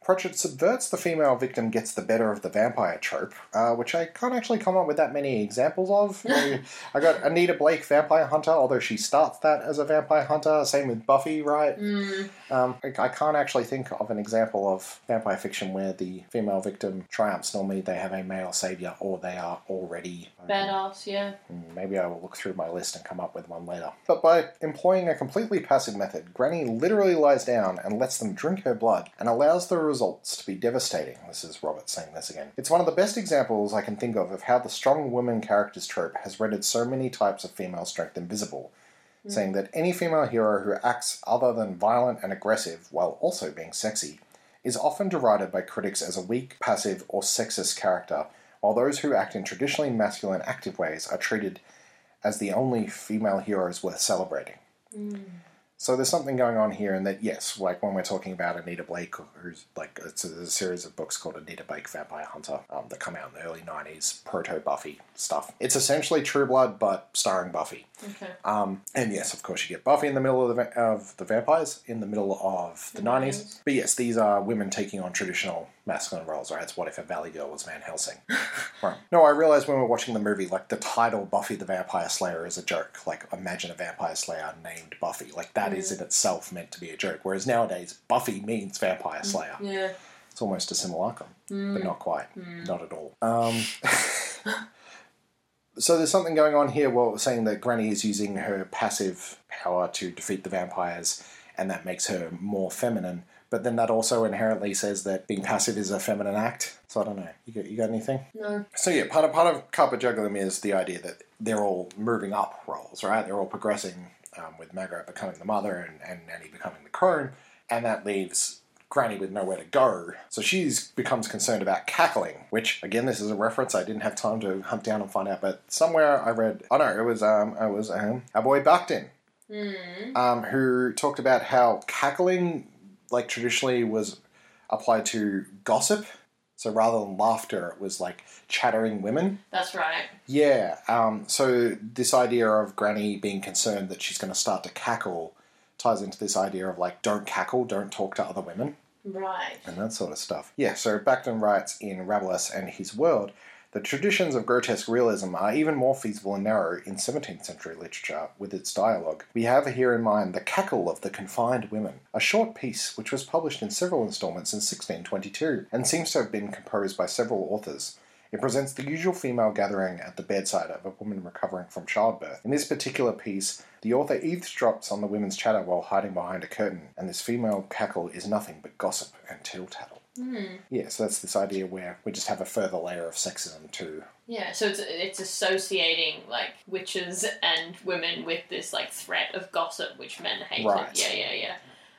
Pratchett subverts the female victim gets the better of the vampire trope, uh, which I can't actually come up with that many examples of. I, I got Anita Blake, vampire hunter, although she starts that as a vampire hunter. Same with Buffy, right? Mm. Um, I, I can't actually think of an example of vampire fiction where the female victim triumphs. Normally, they have a male savior, or they are already Badass, yeah. Maybe I will look through my list and come up with one later. But by employing a completely passive method, Granny literally lies down and lets them drink her blood and allows the results to be devastating. This is Robert saying this again. It's one of the best examples I can think of of how the strong woman characters trope has rendered so many types of female strength invisible. Hmm. Saying that any female hero who acts other than violent and aggressive while also being sexy is often derided by critics as a weak, passive, or sexist character, while those who act in traditionally masculine active ways are treated as the only female heroes worth celebrating. Hmm. So there's something going on here, and that yes, like when we're talking about Anita Blake, who's like it's a, a series of books called Anita Blake Vampire Hunter um, that come out in the early '90s, proto Buffy stuff. It's essentially True Blood, but starring Buffy. Okay. Um, and yes, of course, you get Buffy in the middle of the, of the vampires in the middle of the The 90s. 90s. But yes, these are women taking on traditional masculine roles, right? It's what if a Valley Girl was Van Helsing? right. No, I realized when we were watching the movie, like the title Buffy the Vampire Slayer is a joke. Like, imagine a vampire slayer named Buffy. Like, that is mm. in itself meant to be a joke. Whereas nowadays, Buffy means vampire mm, slayer. Yeah. It's almost a simulacrum, but mm. not quite. Not at all. Um, so there's something going on here. Well, saying that Granny is using her passive power to defeat the vampires, and that makes her more feminine. But then that also inherently says that being passive is a feminine act. So I don't know. You got, you got anything? No. So yeah, part of part of Carpe Jugulum is the idea that they're all moving up roles, right? They're all progressing um, with Magrat becoming the mother and, and Nanny becoming the crone, and that leaves Granny with nowhere to go. So she becomes concerned about cackling, which again, this is a reference I didn't have time to hunt down and find out, but somewhere I read. Oh no, it was um, it was um, our boy Bakhtin, um, who talked about how cackling, like traditionally, was applied to gossip. So rather than laughter, it was like chattering women. That's right. Yeah. Um, so this idea of Granny being concerned that she's going to start to cackle ties into this idea of like, don't cackle, don't talk to other women, Right. and that sort of stuff. Yeah. So Bakhtin writes in Rabelais and His World. The traditions of grotesque realism are even more feasible and narrow in 17th century literature with its dialogue. We have here in mind The Cackle of the Confined Women, a short piece which was published in several installments in 1622 and seems to have been composed by several authors. It presents the usual female gathering at the bedside of a woman recovering from childbirth. In this particular piece, the author eavesdrops on the women's chatter while hiding behind a curtain, and this female cackle is nothing but gossip and tittle tattle. Hmm. Yeah, so that's this idea where we just have a further layer of sexism too. Yeah, so it's it's associating like witches and women with this like threat of gossip, which men hate. Right. Yeah, yeah, yeah.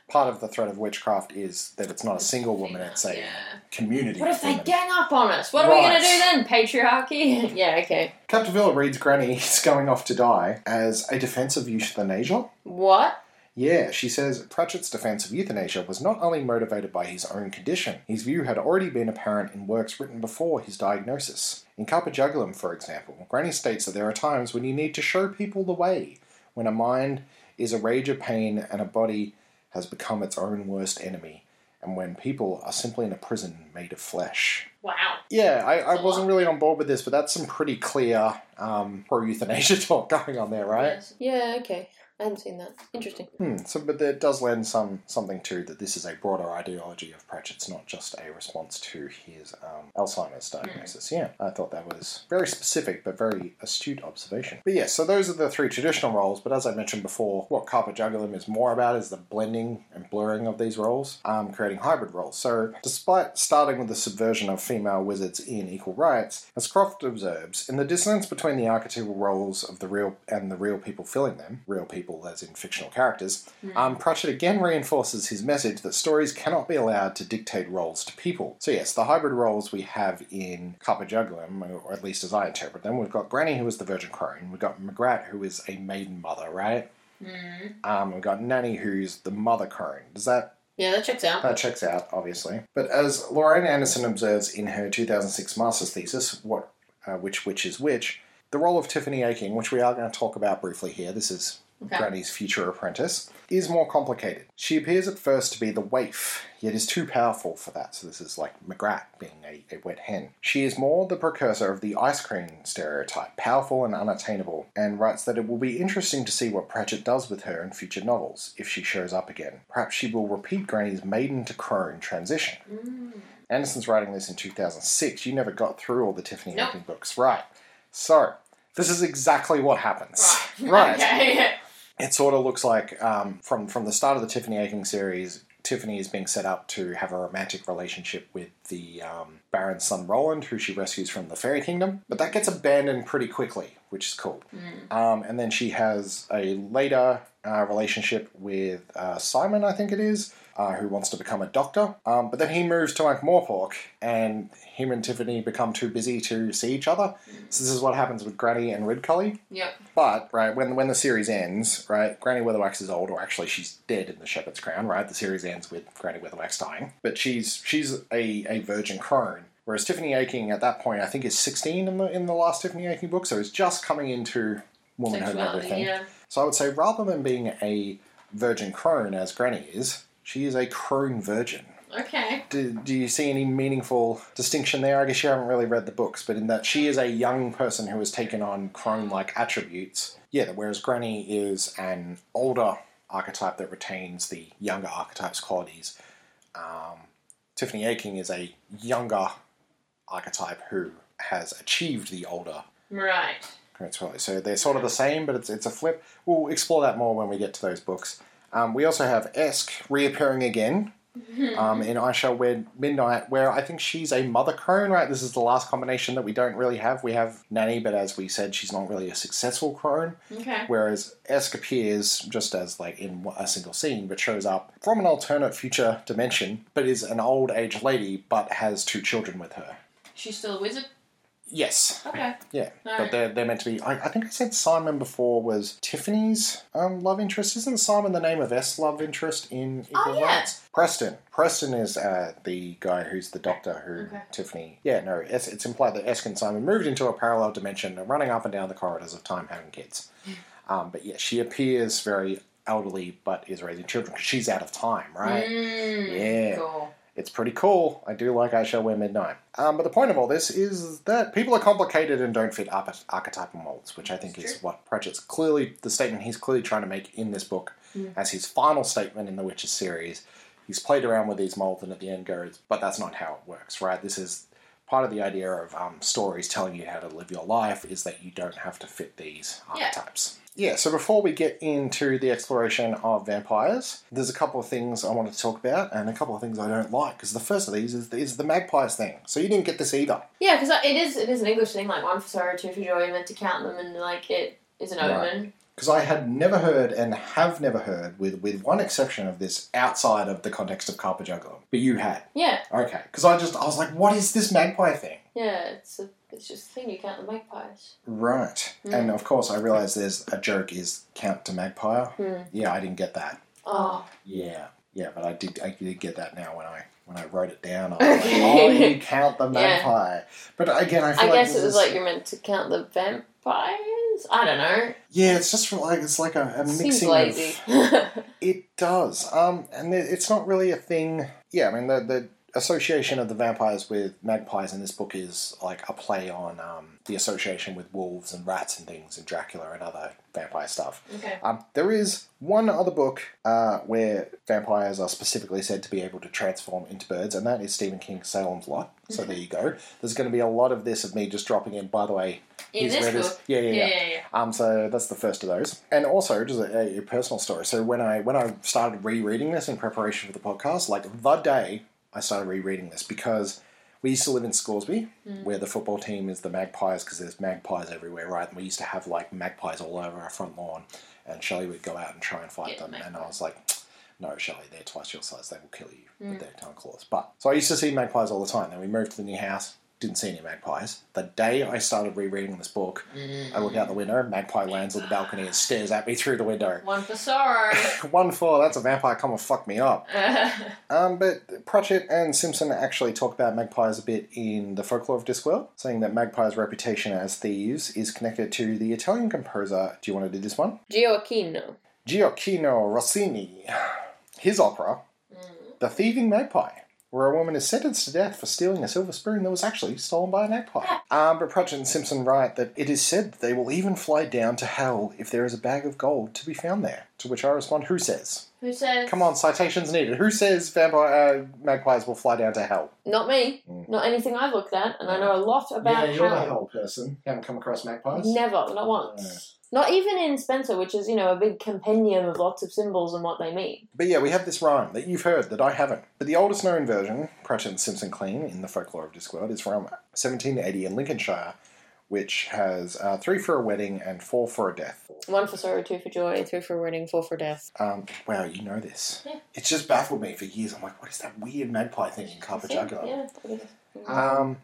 Part of the threat of witchcraft is that it's not a single woman, it's a Yeah. community What if they women. gang up on us? What are we gonna do then? Patriarchy? yeah, okay. Captivilla reads Granny is going off to die as a defense of euthanasia. What? Yeah, she says Pratchett's defense of euthanasia was not only motivated by his own condition, his view had already been apparent in works written before his diagnosis. In Carpe Jugulum, for example, Granny states that there are times when you need to show people the way, when a mind is a rage of pain and a body has become its own worst enemy, and when people are simply in a prison made of flesh. Wow. Yeah, I, I wasn't lot. really on board with this, but that's some pretty clear um, pro euthanasia talk going on there, right? Yes. Yeah, okay. I hadn't seen that. Interesting. Hmm, so, but there does lend some something to that. This is a broader ideology of Pratchett's, not just a response to his um, Alzheimer's diagnosis. Yeah, I thought that was very specific but very astute observation. But yes, so those are the three traditional roles. But as I mentioned before, what Carpe Jugulum is more about is the blending and blurring of these roles, um, creating hybrid roles. So, despite starting with the subversion of female wizards in Equal Rights, as Croft observes, in the dissonance between the archetypal roles of the real and the real people filling them, real people as in fictional characters, um, Pratchett again reinforces his message that stories cannot be allowed to dictate roles to people. So yes, the hybrid roles we have in Carpe Jugulum, or at least as I interpret them, we've got Granny who is the Virgin Crone, we've got Magrat who is a maiden mother, right? Um, we've got Nanny who's the mother crone. Does that Yeah, that checks out. that checks out, obviously. But as Lorraine Anderson observes in her 2006 master's thesis, what, uh, which which is which, the role of Tiffany Aching, which we are going to talk about briefly here, this is Okay. Granny's future apprentice, is more complicated. She appears at first to be the waif, yet is too powerful for that. So this is like Magrat being a, a wet hen. She is more the precursor of the ice cream stereotype, powerful and unattainable, and writes that it will be interesting to see what Pratchett does with her in future novels, if she shows up again. Perhaps she will repeat Granny's maiden to crone transition. Mm. Anderson's writing this in 2006. You never got through all the Tiffany Nope. Books. Right. So, this is exactly what happens. Right. Okay. It sort of looks like um, from from the start of the Tiffany Aching series, Tiffany is being set up to have a romantic relationship with the um, Baron's son Roland, who she rescues from the fairy kingdom. But that gets abandoned pretty quickly which is cool. Mm. Um, and then she has a later uh, relationship with uh, Simon, I think it is, uh, who wants to become a doctor. Um, but then he moves to Ankh Morpork, and him and Tiffany become too busy to see each other. So this is what happens with Granny and Ridcully. Yep. But right when when the series ends, right, Granny Weatherwax is old, or actually she's dead in the Shepherd's Crown. Right, the series ends with Granny Weatherwax dying, but she's she's a, a virgin crone. Whereas Tiffany Aching at that point, I think, is sixteen in the in the last Tiffany Aching book, so is just coming into womanhood and everything. yeah. So I would say rather than being a virgin crone as Granny is, she is a crone virgin. Okay. Do, do you see any meaningful distinction there? I guess you haven't really read the books, but in that she is a young person who has taken on crone like attributes. Yeah, whereas Granny is an older archetype that retains the younger archetype's qualities. Um, Tiffany Aching is a younger archetype who has achieved the older Right. Right. So they're sort of the same, but it's it's a flip. We'll explore that more when we get to those books. Um, we also have Esk reappearing again um, in I Shall Wear Midnight, where I think she's a mother crone, right? This is the last combination that we don't really have. We have Nanny, but as we said, she's not really a successful crone. Okay. Whereas Esk appears just as like in a single scene, but shows up from an alternate future dimension, but is an old age lady, but has two children with her. She's still a wizard. Yes, Okay. yeah, but they're, they're meant to be. I, I think I said Simon before was Tiffany's um, love interest. Isn't Simon the name of S love interest in Equal Oh, yeah. Rights? Preston. Preston is uh, the guy who's the doctor who Okay. Tiffany. Yeah, no, it's, it's implied that Esk and Simon moved into a parallel dimension and running up and down the corridors of time having kids. Um, but yeah, she appears very elderly but is raising children because she's out of time, right? Mm, Yeah. Cool. It's pretty cool. I do like I Shall Wear Midnight. Um, but the point of all this is that people are complicated and don't fit arch- archetypal molds, which I think is what Pratchett's clearly, the statement he's clearly trying to make in this book Mm. as his final statement in the Witcher series. He's played around with these molds and at the end goes, but that's not how it works, right? This is part of the idea of um, stories telling you how to live your life is that you don't have to fit these Yeah. archetypes. Yeah, so before we get into the exploration of vampires, there's a couple of things I want to talk about and a couple of things I don't like. Because the first of these is, is the magpies thing. So you didn't get this either. Yeah, because it is it is an English thing, like one for sorrow, two for joy, you're meant to count them, and like it is an Right. omen. Because I had never heard and have never heard, with, with one exception of this, outside of the context of Carpe Jugulum. But you had. Yeah, Okay. Because I just, I was like, what is this magpie thing? yeah, it's a, it's just the thing. You count the magpies. Right. Mm. And of course, I realize there's a joke is count to magpie. Hmm. Yeah, I didn't get that. Oh, Yeah, yeah, but I did. I did get that now when I when I wrote it down. I was Okay. like, oh, you count the Yeah. magpie. But again, I feel I like guess this it was is- like you're meant to count the vampires. I don't know. yeah, it's just like it's like a, a Seems mixing lazy. of. It does, um, and it's not really a thing. Yeah, I mean the the association of the vampires with magpies in this book is like a play on um, the association with wolves and rats and things in Dracula and other vampire stuff. okay. Um, there is one other book uh, where vampires are specifically said to be able to transform into birds, and that is Stephen King's Salem's Lot. So there you go. There's going to be a lot of this of me just dropping in. By the way, In he's this read book. yeah, yeah, yeah. Yeah, yeah, yeah. Um, so that's the first of those, and also just a, a personal story. So when I when I started rereading this in preparation for the podcast, like the day I started rereading this because we used to live in Scoresby, Mm. where the football team is the Magpies because there's magpies everywhere, right? And we used to have like magpies all over our front lawn, and Shelley would go out and try and fight Get them, the and I was like. No, Shelley, they're twice your size. They will kill you Mm. with their tongue claws. But so I used to see magpies all the time. Then we moved to the new house, didn't see any magpies. The day I started rereading this book, I look out the window, magpie lands on the balcony and stares at me through the window. One for sorrow. One for that's a vampire, come and fuck me up. Um, but Pratchett and Simpson actually talk about magpies a bit in the folklore of Discworld, saying that magpies' reputation as thieves is connected to the Italian composer. Do you want to do this one? Gioacchino. Gioacchino Rossini. His opera, The Thieving Magpie, where a woman is sentenced to death for stealing a silver spoon that was actually stolen by a magpie. Um, but Pratchett and Simpson write that it is said that they will even fly down to hell if there is a bag of gold to be found there. To which I respond, who says? Who says? Come on, citations needed. Who says vampire uh, magpies will fly down to hell? Not me. Mm. Not anything I've looked at, and I know a lot about Yeah, you're hell. person. You haven't come across magpies? Never, not once. Not even in Spencer, which is, you know, a big compendium of lots of symbols and what they mean. But yeah, we have this rhyme that you've heard that I haven't. But the oldest known version, Pratchett and Simpson Clean, in the folklore of Discworld, is from 1780 in Lincolnshire, which has uh, three for a wedding and four for a death. One for sorrow, two for joy, three for wedding, four for death. Um, wow, you know this. Yeah. It's just baffled me for years. I'm like, what is that weird magpie thing in Carpe Jugulum? Yeah. yeah. Um,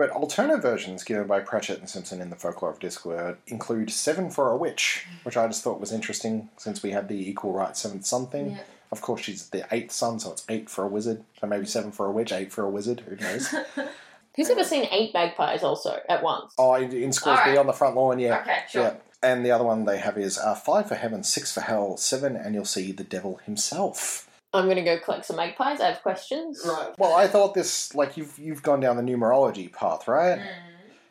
but alternate versions given by Pratchett and Simpson in the Folklore of Discworld include seven for a witch, which I just thought was interesting since we had the equal rights seventh son thing. Yeah. Of course, she's the eighth son, so it's eight for a wizard. So maybe seven for a witch, eight for a wizard. Who knows? Who's ever seen eight magpies also at once? oh, in, in Scoresby Alright. on the front lawn, yeah. Okay, sure. Yeah. And the other one they have is uh, five for heaven, six for hell, seven, and you'll see the devil himself. I'm gonna go collect some magpies. I have questions. Right. Well, I thought this like you've you've gone down the numerology path, right? Mm.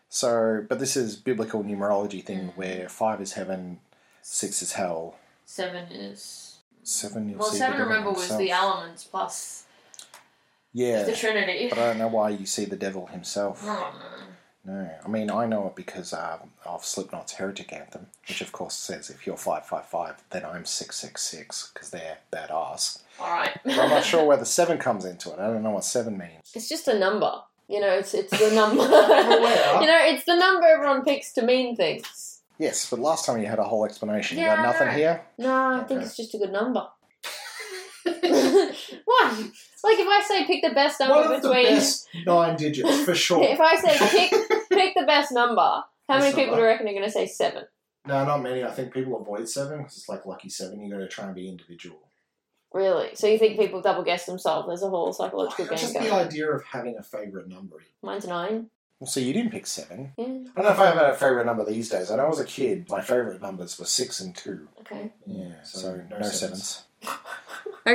So, but this is biblical numerology thing Mm. where five is heaven, six is hell, Seven is. seven. You'll Well, see seven the devil remember was the elements plus Yeah, the Trinity. but I don't know why you see the devil himself. Oh, No, I mean I know it because um, of Slipknot's Heretic Anthem, which of course says if you're five five five, then I'm six six six because they're badass. All right. But I'm not sure where the seven comes into it. I don't know what seven means. It's just a number. You know, it's it's the number. Aware. you know, it's the number everyone picks to mean things. Yes, but last time you had a whole explanation. You Yeah, got nothing here. No, I think it's just a good number. What? Like if I say pick the best number One of the between. best nine digits for sure. If I say pick pick the best number, how many Best people do you reckon are going to say seven? No, not many. I think people avoid seven because it's like lucky seven. You got to try and be individual. Really? So you think people double guess themselves? There's a whole psychological game Just the on. idea of having a favorite number. Mine's nine. Well, so you didn't pick seven. Yeah. I don't know if I have a favorite number these days. When I know as a kid, my favorite numbers were six and two. Okay. Yeah, so, So no, no sevens.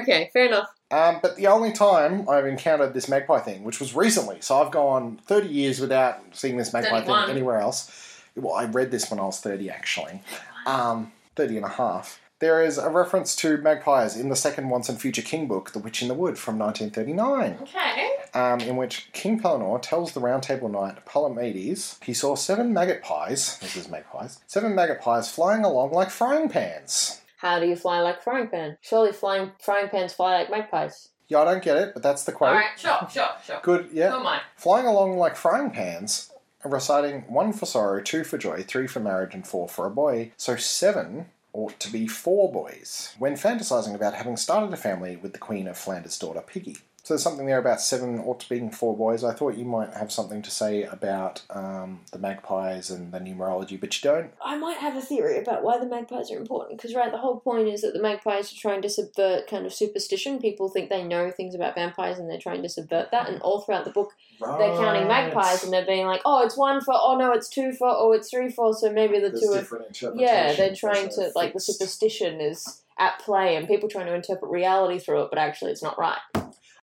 Okay. Fair enough. Um, but the only time I've encountered this magpie thing, which was recently, so I've gone 30 years without seeing this magpie 31. thing anywhere else. Well, I read this when I was 30, actually. Um, 30 and a half. There is a reference to magpies in the second Once and Future King book, The Witch in the Wood, from 1939, Okay. um, in which King Pellinore tells the Round Table Knight Palamedes he saw seven maggot pies, this is magpies, seven maggot pies flying along like frying pans. How do you fly like frying pan? Surely flying frying pans fly like magpies. Yeah, I don't get it, but that's the quote. All right. Sure. Sure. Sure. Good, yeah. Who am I? flying along like frying pans, reciting one for sorrow, two for joy, three for marriage, and four for a boy. So seven ought to be four boys. When fantasizing about having started a family with the Queen of Flanders' daughter Piggy. So there's something there about seven ought to being four boys. I thought you might have something to say about um, the magpies and the numerology, but you don't. I might have a theory about why the magpies are important. Because, right, the whole point is that the magpies are trying to subvert kind of superstition. People think they know things about vampires and they're trying to subvert that. And all throughout the book, they're counting magpies and they're being like, oh, it's one for, oh no, it's two for, oh, it's three for, so maybe the There's two are. Yeah, they're trying to, like, the superstition is at play and people trying to interpret reality through it, but actually it's not right.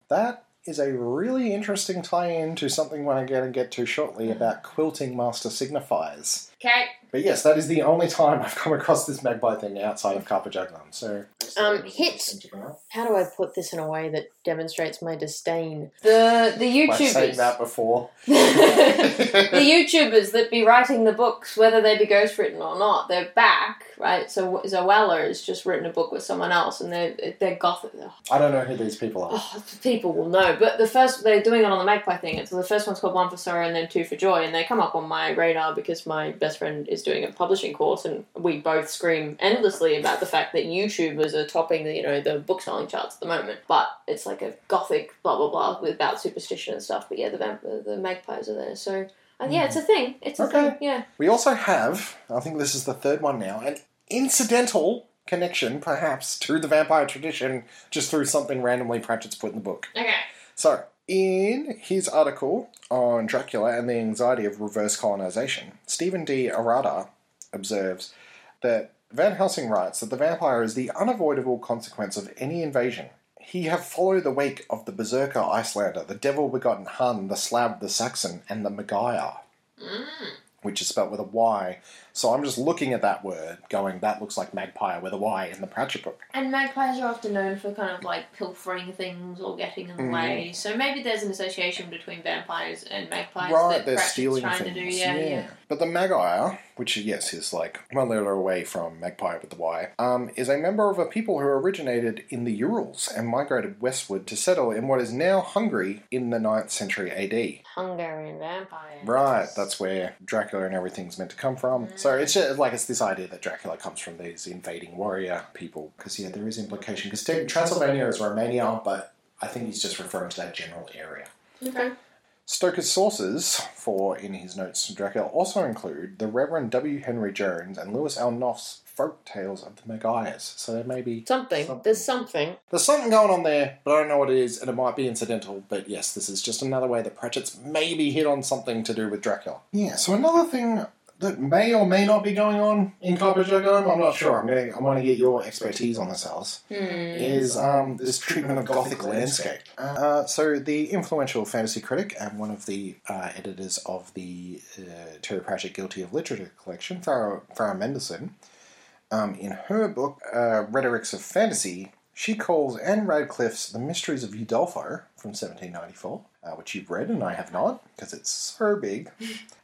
That is a really interesting tie-in to something we're going to get to shortly about quilting master signifiers. Okay. But yes, that is the only time I've come across this magpie thing outside of Carpe Jugulum. So Um, hit. How do I put this in a way that demonstrates my disdain? The the YouTubers. that before. the YouTubers that be writing the books, whether they be ghostwritten or not, they're back, right? So Zoella has just written a book with someone else, and they're they're gothic. I don't know who these people are. Oh, people will know. But the first they're doing it on the Magpie thing. It's the first one's called One for Sorrow and then Two for Joy, and they come up on my radar because my best friend is doing a publishing course, and we both scream endlessly about the fact that YouTubers are topping the you know the book selling charts at the moment. But it's like a gothic blah blah blah with about superstition and stuff. But yeah, the vamp- the magpies are there, so. Uh, yeah, it's a thing. It's a Okay. thing. Yeah. We also have, I think this is the third one now, an incidental connection, perhaps, to the vampire tradition, just through something randomly Pratchett's put in the book. Okay. So, in his article on Dracula and the anxiety of reverse colonization, Stephen D. Arata observes that Van Helsing writes that the vampire is the unavoidable consequence of any invasion. He have followed the wake of the Berserker Icelander, the devil begotten Hun, the Slab the Saxon, and the Magyar, Mm. which is spelt with a Y. So I'm just looking at that word, going, that looks like magpie with a Y in the Pratchett book. And magpies are often known for kind of like pilfering things or getting in the Mhm. way. So maybe there's an association between vampires and magpies right, that they're Pratchett's stealing trying things. to do. Yeah, yeah. But the Magi, which yes is like one letter away from magpie with the Y, um, is a member of a people who originated in the Urals and migrated westward to settle in what is now Hungary in the 9th century AD. Hungarian vampires. Right, that's where Dracula and everything's meant to come from. So it's just, like it's this idea that Dracula comes from these invading warrior people. Because yeah, there is implication. Because Transylvania is Romania, but I think he's just referring to that general area. Okay. Stoker's sources for in his notes to Dracula also include the Reverend W. Henry Jones and Lewis L. Kropf's folk tales of the Magyars. So there may be Something. Something. There's something. there's something going on there, but I don't know what it is, and it might be incidental. But yes, this is just another way that Pratchett's maybe hit on something to do with Dracula. Yeah. So another thing that may or may not be going on in Carpet Dragon, I'm not sure. I'm going. I want to get your expertise on this, Alice. Hmm. Is um, this treatment of Gothic landscape? Uh, so the influential fantasy critic and one of the uh, editors of the uh, Terry Pratchett Guilty of Literature collection, Farah, Farah Mendlesohn, um, in her book uh, Rhetorics of Fantasy, she calls Ann Radcliffe's The Mysteries of Udolpho from 1794, uh, which you've read and I have not, because it's so big.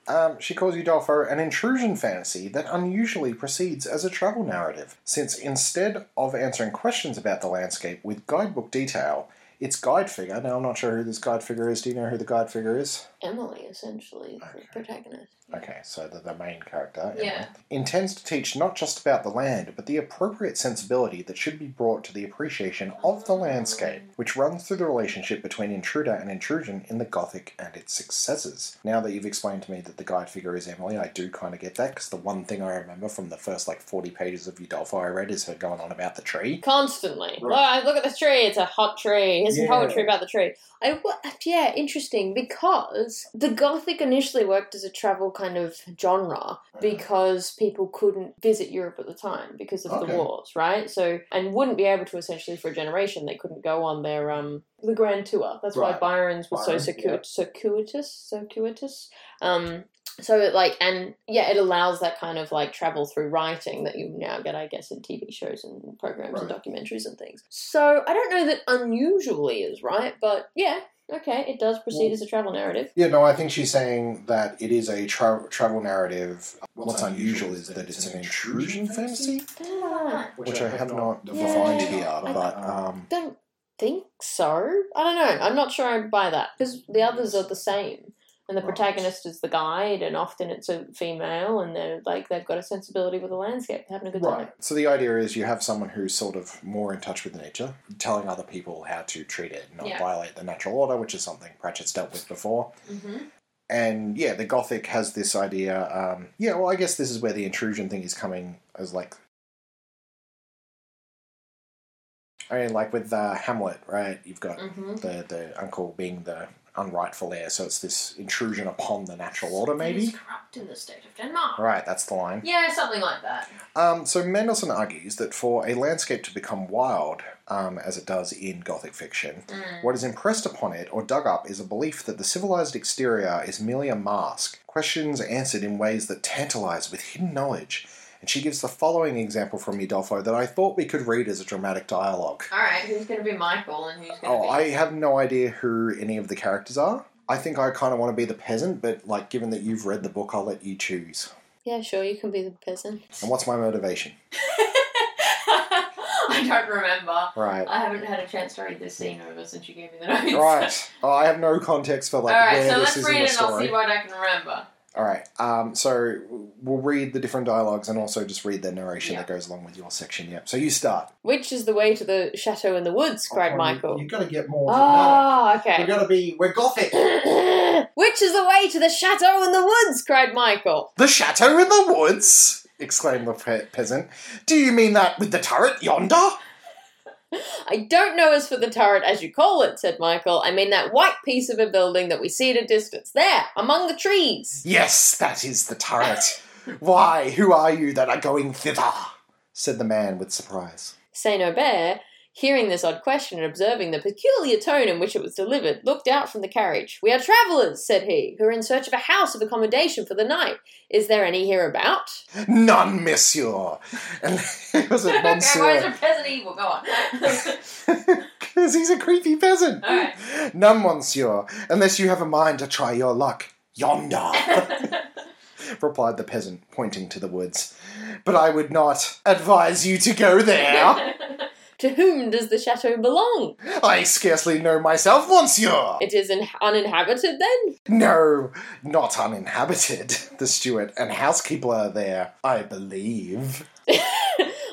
Um, she calls Udolpho an intrusion fantasy that unusually proceeds as a travel narrative, since instead of answering questions about the landscape with guidebook detail, its guide figure, now I'm not sure who this guide figure is, do you know who the guide figure is? Emily, essentially, the protagonist. Okay, so the, the main character Yeah. Intends to teach not just about the land, but the appropriate sensibility that should be brought to the appreciation of the landscape, which runs through the relationship between intruder and intrusion in the Gothic and its successors. Now that you've explained to me that the guide figure is Emily, I do kind of get that because the one thing I remember from the first like forty pages of Udolpho I read is her going on about the tree. Constantly. Right. Look, look at this tree. It's a hot tree. Here's some Yeah. poetry about the tree. I w- yeah, interesting because the Gothic initially worked as a travel kind of genre because people couldn't visit Europe at the time because of Okay. the wars, right? So and wouldn't be able to essentially for a generation. They couldn't go on their um the grand tour. That's why Byron's was Byron, so circuit- circuitous, circuitous. Um, so it, like and yeah it allows that kind of like travel through writing that you now get i guess in tv shows and programs and documentaries and things so i don't know that unusually is right but yeah okay it does proceed Well- as a travel narrative Yeah, no, I think she's saying that it is a tra- travel narrative. What's unusual is that it's an intrusion fantasy. Ah, which I have not Yeah. defined here, I- but um, don't think so i don't know i'm not sure i'd buy that because the others are the same and the Right. protagonist is the guide and often it's a female and they're like they've got a sensibility with the landscape having a good time right. So the idea is you have someone who's sort of more in touch with nature, telling other people how to treat it, and not Yeah. violate the natural order, which is something Pratchett's dealt with before. mm-hmm. And yeah, the Gothic has this idea. Um, yeah, well, I guess this is where the intrusion thing is coming as like. I mean, like with uh, Hamlet, right? You've got Mm-hmm. the the uncle being the unrightful heir, so it's this intrusion upon the natural order, maybe. Corrupt in the state of Denmark. Right, that's the line. Yeah, something like that. Um, so Mendlesohn argues that for a landscape to become wild, um, as it does in Gothic fiction, what is impressed upon it or dug up is a belief that the civilized exterior is merely a mask, questions answered in ways that tantalize with hidden knowledge. And she gives the following example from Udolpho that I thought we could read as a dramatic dialogue. All right, who's going to be Michael and who's going to Oh, be? I have no idea who any of the characters are. I think I kind of want to be the peasant, but like, given that you've read the book, I'll let you choose. Yeah, sure, you can be the peasant. And what's my motivation? I don't remember. Right. I haven't had a chance to read this scene over since you gave me the notes. Right. Oh, I have no context for like All right, where so this let's is in read the it and I'll story. see what I can remember. All right. Um, so we'll read the different dialogues and also just read the narration Yeah. that goes along with your section. Yep. So you start. Which is the way to the chateau in the woods? cried Michael. You, have got to get more. Oh, okay. We've got to be. We're gothic. Which is the way to the chateau in the woods? cried Michael. the chateau in the woods. exclaimed the pe- peasant. Do you mean that with the turret yonder? I don't know as for the turret as you call it, said Michael. I mean that white piece of a building that we see at a distance. There, among the trees. Yes, that is the turret. Why, who are you that are going thither? said the man with surprise. Saint Aubert, hearing this odd question and observing the peculiar tone in which it was delivered, looked out from the carriage. We are travellers, said he, who are in search of a house of accommodation for the night. Is there any hereabout? None, monsieur. And it was okay, is monsieur? there peasant evil? Go on. Because he's a creepy peasant. None, monsieur, unless you have a mind to try your luck. Yonder, replied the peasant, pointing to the woods. But I would not advise you to go there. To whom does the chateau belong? I scarcely know myself, monsieur. It is in- uninhabited then? No, not uninhabited. The steward and housekeeper are there, I believe.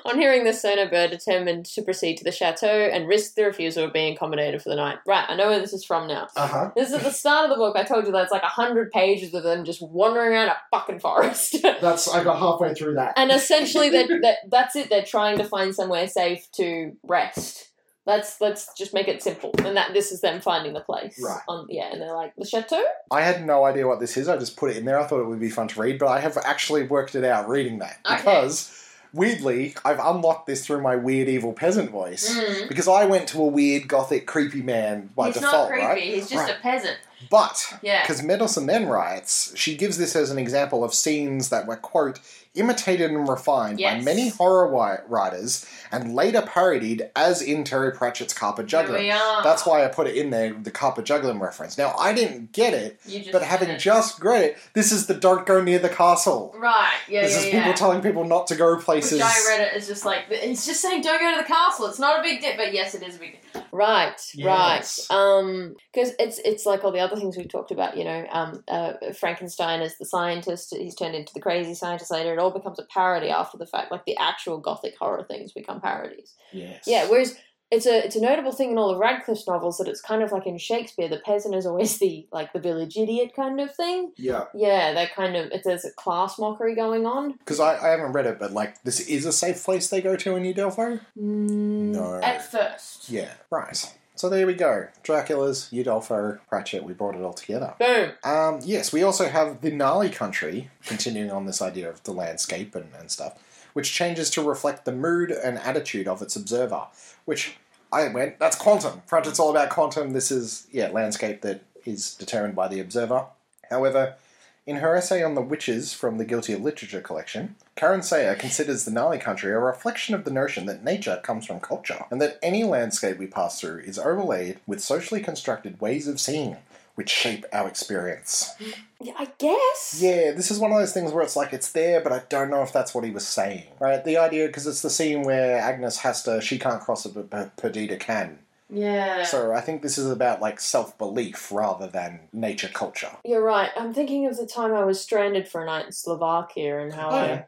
On hearing this, Saint Aubert determined to proceed to the chateau and risk the refusal of being accommodated for the night. Right, I know where this is from now. Uh huh. This is at the start of the book. I told you that's like a hundred pages of them just wandering around a fucking forest. That's I got halfway through that. and essentially, that that that's it. They're trying to find somewhere safe to rest. Let's let's just make it simple, and that this is them finding the place. Right. On, yeah, and they're like the chateau. I had no idea what this is. I just put it in there. I thought it would be fun to read, but I have actually worked it out reading that Okay. because weirdly, I've unlocked this through my weird evil peasant voice. Mm. Because I went to a weird gothic creepy man by he's default, not creepy. right? He's just Right. a peasant. But Yeah. because Mendlesohn then writes, she gives this as an example of scenes that were quote imitated and refined by many horror writers and later parodied, as in Terry Pratchett's Carpet Here Juggler. That's why I put it in there, the Carpet Juggling reference. Now I didn't get it, but having it. just read it, this is the don't go near the castle. right. Yeah, this yeah, is yeah. people telling people not to go places. Which I read it as just like it's just saying don't go to the castle. It's not a big deal, but yes, it is a big deal. Right, Yes. right. Um, because it's it's like all the other things we've talked about. You know, um, uh, Frankenstein as the scientist, he's turned into the crazy scientist later. All becomes a parody after the fact. Like the actual gothic horror things become parodies. Yes. Yeah. Whereas. It's a it's a notable thing in all of Radcliffe's novels that it's kind of like in Shakespeare, the peasant is always the like the village idiot kind of thing. Yeah. Yeah, they kind of it, there's a class mockery going on. Because I, I haven't read it, but like this is a safe place they go to in Udolpho. Mm, no. At first. Yeah. Right. So there we go. Dracula's, Udolpho, Pratchett, we brought it all together. Boom. Um, yes, we also have the Gnarly Country, continuing on this idea of the landscape and, and stuff, which changes to reflect the mood and attitude of its observer. Which I went, that's quantum. Pratchett's all about quantum. This is, yeah, landscape that is determined by the observer. However, in her essay on the witches from the Guilty of Literature collection, Karen Sayer considers the Gnarly Country a reflection of the notion that nature comes from culture, and that any landscape we pass through is overlaid with socially constructed ways of seeing, which shape our experience. Yeah, I guess. Yeah, this is one of those things where it's like it's there, but I don't know if that's what he was saying. Right? The idea, because it's the scene where Agnes has to, she can't cross it, but Perdita can. Yeah. So I think this is about like self belief rather than nature culture. You're right. I'm thinking of the time I was stranded for a night in Slovakia and how Oh, I. yeah.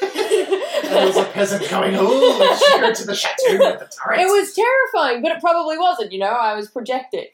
There was a peasant going, "Oh, let's go to the chateau with the turret." It was terrifying, but it probably wasn't. You know, I was projecting,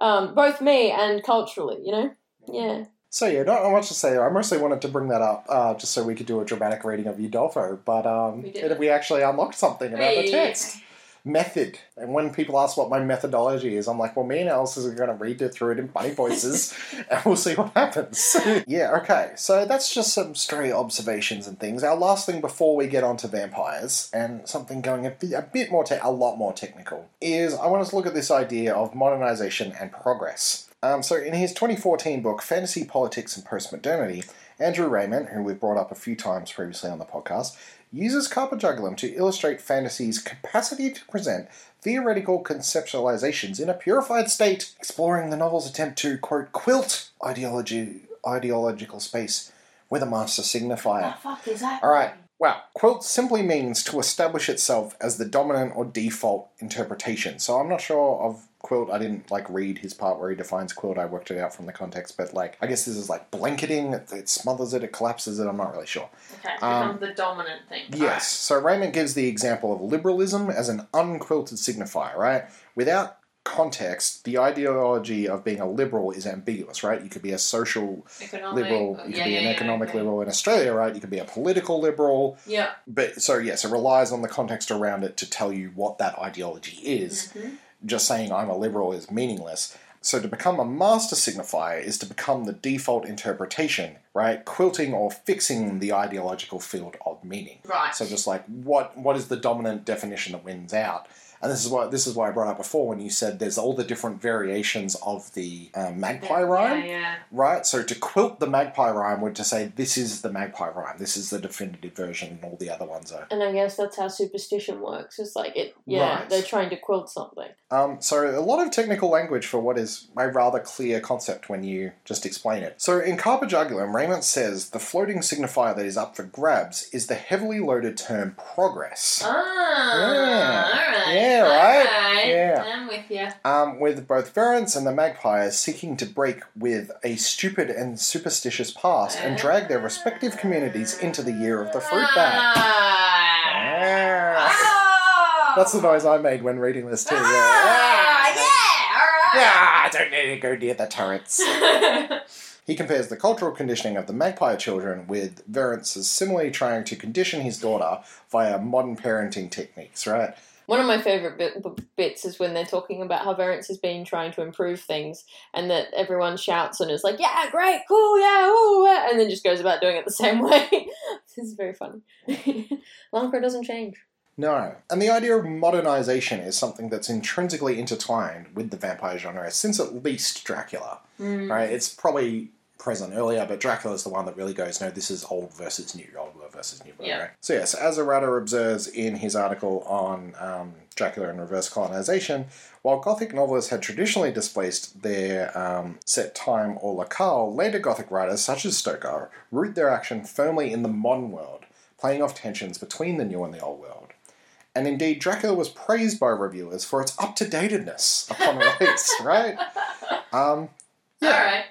um, both me and culturally. You know, yeah. So yeah, not, not much to say. I mostly wanted to bring that up uh, just so we could do a dramatic reading of Udolpho, but um, We did. it- we actually unlocked something about the text. Method. And when people ask what my methodology is, I'm like, well, me and Alice are going to read it through it in funny voices, and we'll see what happens. yeah, okay. So that's just some stray observations and things. Our last thing before we get on to vampires, and something going a bit, a bit more, te- a lot more technical, is I want us to look at this idea of modernization and progress. Um, so in his 2014 book, Fantasy, Politics, and Postmodernity, Andrew Rayment, who we've brought up a few times previously on the podcast, uses Carpe Jugulum to illustrate fantasy's capacity to present theoretical conceptualizations in a purified state, exploring the novel's attempt to, quote, quilt ideology, ideological space with a master signifier. the fuck is that? All right. Well, quilt simply means to establish itself as the dominant or default interpretation. So I'm not sure of quilt. I didn't like read his part where he defines quilt. I worked it out from the context, but like I guess this is like blanketing. It, it smothers it. It collapses it. I'm not really sure. Okay, it Um, becomes the dominant thing. Yes. So Rayment gives the example of liberalism as an unquilted signifier, right? Without context, the ideology of being a liberal is ambiguous, right? You could be a social Economic. liberal, you could yeah, be yeah, an yeah, economic okay. liberal in Australia, right? You could be a political liberal. Yeah. But so yes, it relies on the context around it to tell you what that ideology is. Mhm. Just saying I'm a liberal is meaningless. So to become a master signifier is to become the default interpretation right? Quilting or fixing the ideological field of meaning. Right. So just like what what is the dominant definition that wins out? And this is why this is why I brought up before when you said there's all the different variations of the um, magpie rhyme, Yeah, yeah. right? So to quilt the magpie rhyme would to say this is the magpie rhyme, this is the definitive version, and all the other ones are. And I guess that's how superstition works. It's like it. Yeah, Right. they're trying to quilt something. Um, so a lot of technical language for what is a rather clear concept when you just explain it. So in Carpe Jugulum, Rayment says the floating signifier that is up for grabs is the heavily loaded term progress. Ah, Yeah. all right. Yeah, all right? Yeah. I'm with you. Um, with both Verence and the Magpies seeking to break with a stupid and superstitious past and drag their respective communities into the year of the fruit bat. Ah. Ah. That's the noise I made when reading this too. Yeah. Ah, yeah, all right. Ah, I don't need to go near the turrets. He compares the cultural conditioning of the magpie children with Verence's similarly trying to condition his daughter via modern parenting techniques, right? One of my favourite bit, b- bits is when they're talking about how Verence has been trying to improve things and that everyone shouts and is like, yeah, great, cool, yeah, ooh, and then just goes about doing it the same way. this is very funny. Lancre doesn't change. No. And the idea of modernization is something that's intrinsically intertwined with the vampire genre since at least Dracula, mm. right? It's probably present earlier, but Dracula's the one that really goes, no, this is old versus new, old versus new Yeah. right? So yes, as Arata observes in his article on um, Dracula and reverse colonization, while Gothic novelists had traditionally displaced their um, set time or locale, later Gothic writers such as Stoker root their action firmly in the modern world, playing off tensions between the new and the old world. And indeed, Dracula was praised by reviewers for its up to datedness upon release, right? Um, yeah. All right.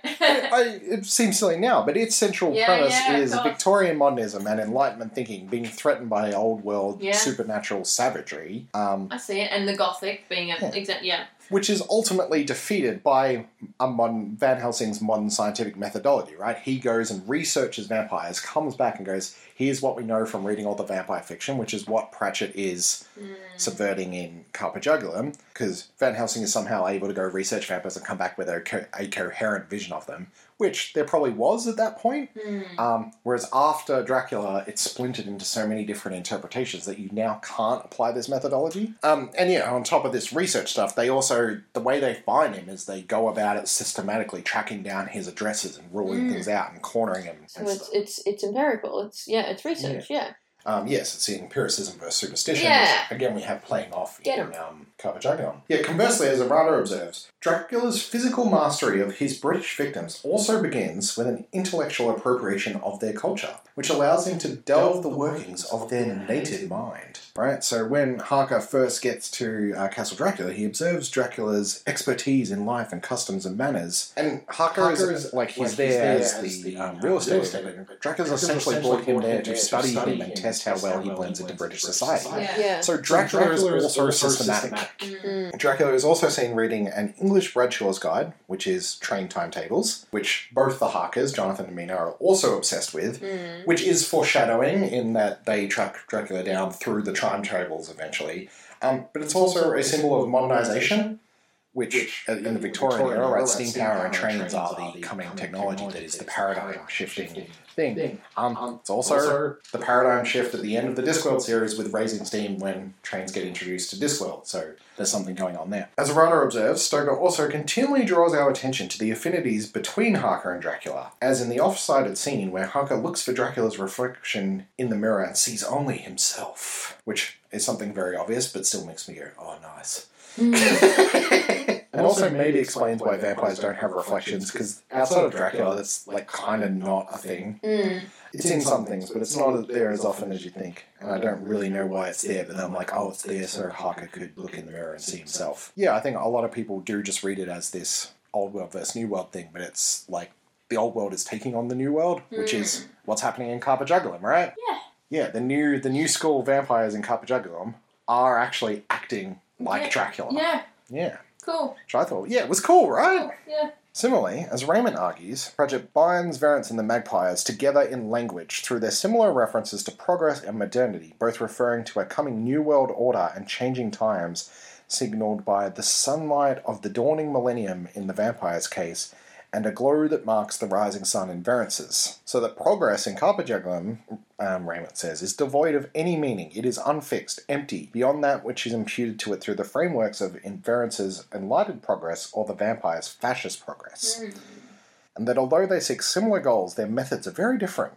I, it seems silly now, but its central Yeah, premise yeah, is. Victorian modernism and Enlightenment thinking being threatened by old world Yeah. supernatural savagery, um, I see it. And the Gothic being a Yeah. exact, yeah. Which is ultimately defeated by modern Van Helsing's modern scientific methodology. Right? He goes and researches vampires, comes back and goes, "Here's what we know from reading all the vampire fiction," which is what Pratchett is hmm. subverting in Carpe Jugulum, because Van Helsing is somehow able to go research vampires and come back with a, co- a coherent vision of them, which there probably was at that point. Um, whereas after Dracula, it's splintered into so many different interpretations that you now can't apply this methodology. Um, and yeah, on top of this research stuff, they also, the way they find him is they go about it systematically, tracking down his addresses and ruling things out and cornering him. So it's it's it's empirical. It's yeah, it's research. Yeah. Um, yes, it's the empiricism versus superstition. Yeah. Again, we have playing off Get in 'em. Carpe Jugulum. Yeah, conversely, as Arata observes, Dracula's physical mastery of his British victims also begins with an intellectual appropriation of their culture, which allows him to delve the workings of their native mind. Right? So when Harker first gets to uh, Castle Dracula, he observes Dracula's expertise in life and customs and manners. And Harker, Harker is, is- like, he's like, he's there there as as the the, um, um, real estate agent. Dracula's Dracula's essentially essentially brought him there to study study him and test how well he blends into British society. into society. Yeah. So Dracula, Dracula is is also also systematic. systematic. Dracula is also seen reading an English Bradshaw's Guide, which is train timetables, which both the Harkers, Jonathan and Mina, are also obsessed with, which is foreshadowing in that they track Dracula down through the timetables eventually. Um, but it's also a symbol of modernization, which uh, in the Victorian era, right, steam power and trains are the coming technology that is the paradigm shifting thing. Um, it's also the paradigm shift at the end of the Discworld series with raising steam when trains get introduced to Discworld. So there's something going on there. As Arata observes, Stoker also continually draws our attention to the affinities between Harker and Dracula, as in the off-sided scene where Harker looks for Dracula's reflection in the mirror and sees only himself, which is something very obvious, but still makes me go, "Oh, nice." and also maybe explains why vampires don't have reflections, because outside of Dracula, that's like kind of not a thing. Mm. It's in some things, but it's not there as often as you think. And I don't really know why it's there, but then I'm like, oh, it's there so Harker could look in the mirror and see himself. Yeah, I think a lot of people do just read it as this old world versus new world thing, but it's like the old world is taking on the new world, which is what's happening in Carpe Jugulum, right? Yeah. Yeah, the new the new school vampires in Carpe Jugulum are actually acting like Yeah. Dracula. Yeah. Yeah. Cool. Which I thought, yeah, it was cool, right? Yeah. Similarly, as Rayment argues, Pratchett binds Verence and the Magpyrs together in language through their similar references to progress and modernity, both referring to a coming new world order and changing times, signalled by the sunlight of the dawning millennium in the vampire's case, and a glow that marks the rising sun in Verence's. So that progress in Carpe Jugulum, um, Rayment says, is devoid of any meaning. It is unfixed, empty, beyond that which is imputed to it through the frameworks of in Verence's, enlightened progress, or the vampire's fascist progress. And that although they seek similar goals, their methods are very different.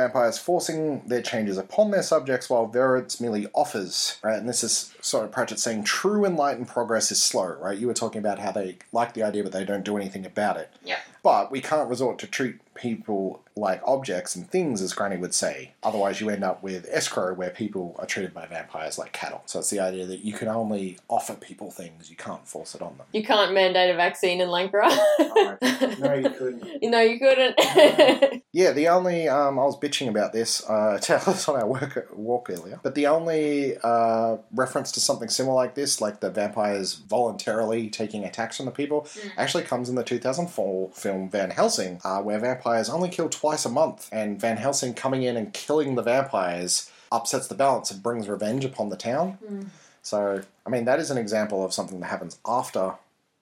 Vampires forcing their changes upon their subjects, while Verence merely offers, right? And this is sort of Pratchett saying true enlightened progress is slow, right? You were talking about how they like the idea, but they don't do anything about it. Yeah. But we can't resort to treat people like objects and things, as Granny would say. Otherwise, you end up with escrow, where people are treated by vampires like cattle. So it's the idea that you can only offer people things, you can't force it on them. You can't mandate a vaccine in Lancre. no, you couldn't. know, you couldn't. Yeah, the only um, I was bitching about this uh, tell us on our work walk earlier, but the only uh, reference to something similar like this, like the vampires voluntarily taking attacks on the people, actually comes in the 2004 film Van Helsing, uh, where vampires only kill twice a month, and Van Helsing coming in and killing the vampires upsets the balance and brings revenge upon the town. So, I mean, that is an example of something that happens after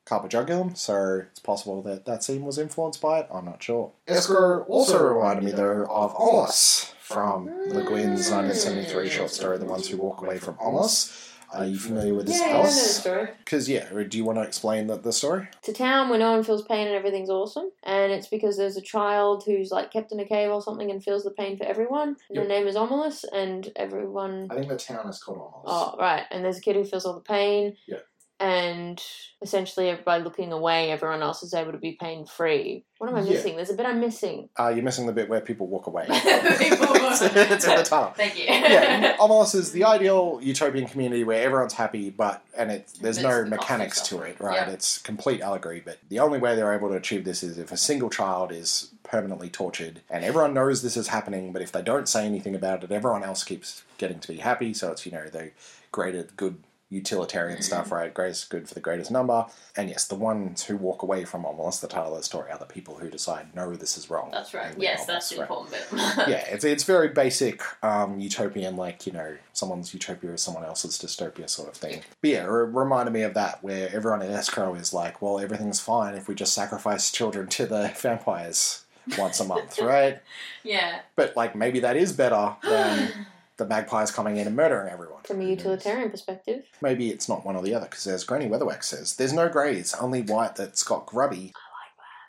Carpe Jugulum, so it's possible that that scene was influenced by it. I'm not sure. Escrow also reminded me, though, of Omelas from Le Guin's 1973 short story, The Ones Who Walk Away from Omelas. Are you familiar with this yeah, I know the house? story. Because, yeah, or do you want to explain the, the story? It's a town where no one feels pain and everything's awesome. And it's because there's a child who's like kept in a cave or something and feels the pain for everyone. And Yep. her name is Omulus, and everyone. I think the town is called Omelas. Oh, right. And there's a kid who feels all the pain. Yeah. And essentially, by looking away, everyone else is able to be pain free. What am I Yeah. missing? There's a bit I'm missing. Uh, you're missing the bit where people walk away. People- it's, it's in the tunnel. Thank you. yeah, Omelas is the ideal utopian community where everyone's happy, but and it there's no the mechanics to it, right? Yeah. It's complete allegory. But the only way they're able to achieve this is if a single child is permanently tortured, and everyone knows this is happening. But if they don't say anything about it, everyone else keeps getting to be happy. So it's you know the greater good utilitarian stuff, right? Greatest good for the greatest number. And yes, the ones who walk away from Omelas, the title of the story, are the people who decide no, this is wrong. That's right. Yes, that's the right? important bit. yeah, it's it's very basic um, utopian, like you know, someone's utopia is someone else's dystopia sort of thing. But yeah, it reminded me of that, where everyone in escrow is like, well, everything's fine if we just sacrifice children to the vampires once a month, right? yeah. But like maybe that is better than the Magpyrs coming in and murdering everyone. From a mm-hmm. utilitarian perspective. Maybe it's not one or the other, because as Granny Weatherwax says, there's no greys, only white that's got grubby.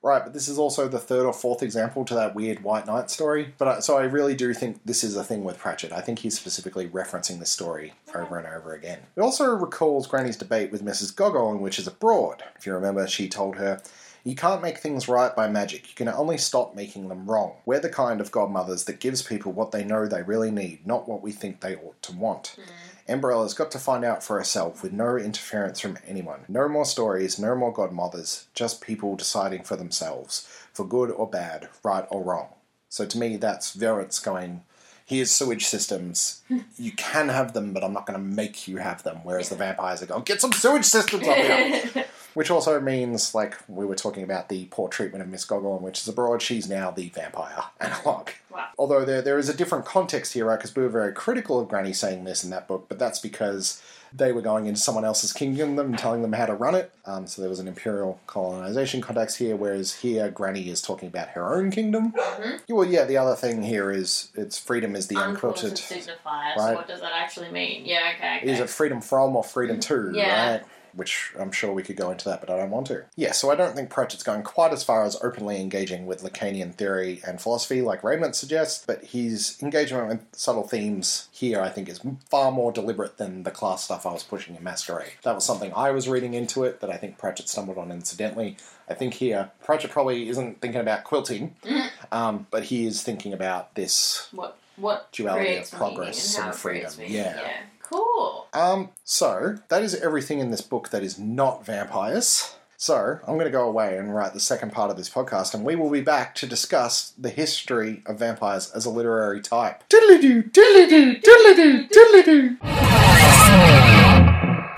Right, but this is also the third or fourth example to that weird White Knight story. But I, so I really do think this is a thing with Pratchett. I think he's specifically referencing this story over and over again. It also recalls Granny's debate with Mrs. Gogol in Witches Abroad. If you remember, she told her, You can't make things right by magic. You can only stop making them wrong. We're the kind of godmothers that gives people what they know they really need, not what we think they ought to want. Mm-hmm. Emberella's got to find out for herself with no interference from anyone. No more stories, no more godmothers, just people deciding for themselves, for good or bad, right or wrong. So to me, that's Verence going, here's sewage systems. you can have them, but I'm not going to make you have them. Whereas the vampires are going, get some sewage systems up here. Which also means, like we were talking about the poor treatment of Miss Gogol which is Abroad, she's now the vampire analog. Wow. Although there, there is a different context here, right? Because we were very critical of Granny saying this in that book, but that's because they were going into someone else's kingdom and telling them how to run it. Um, so there was an imperial colonization context here, whereas here Granny is talking about her own kingdom. Mm-hmm. Well, yeah, the other thing here is it's freedom is the unquilted. signifiers. Right. What does that actually mean? Yeah, okay. okay. Is it freedom from or freedom to, Yeah. right? Which I'm sure we could go into that, but I don't want to. Yeah, so I don't think Pratchett's going quite as far as openly engaging with Lacanian theory and philosophy like Rayment suggests, but his engagement with subtle themes here, I think, is far more deliberate than the class stuff I was pushing in Masquerade. That was something I was reading into it that I think Pratchett stumbled on incidentally. I think here, Pratchett probably isn't thinking about quilting, um, but he is thinking about this what what duality of progress and, and how it creates freedom. Yeah. yeah. Cool. Um, so that is everything in this book that is not vampires. So I'm going to go away and write the second part of this podcast, and we will be back to discuss the history of vampires as a literary type. Diddly-doo, diddly-doo, diddly-doo, diddly-doo.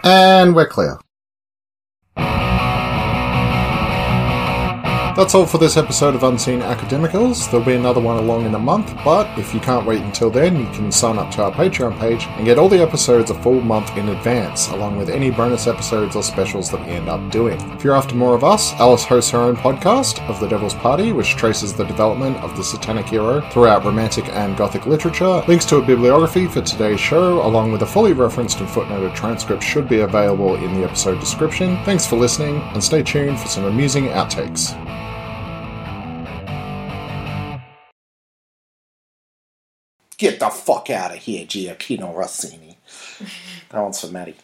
And we're clear. That's all for this episode of Unseen Academicals. There'll be another one along in a month, but if you can't wait until then, you can sign up to our Patreon page and get all the episodes a full month in advance, along with any bonus episodes or specials that we end up doing. If you're after more of us, Alice hosts her own podcast of The Devil's Party, which traces the development of the satanic hero throughout romantic and gothic literature. Links to a bibliography for today's show, along with a fully referenced and footnoted transcript, should be available in the episode description. Thanks for listening, and stay tuned for some amusing outtakes. Get the fuck out of here, Gioachino Rossini. that one's for Maddie.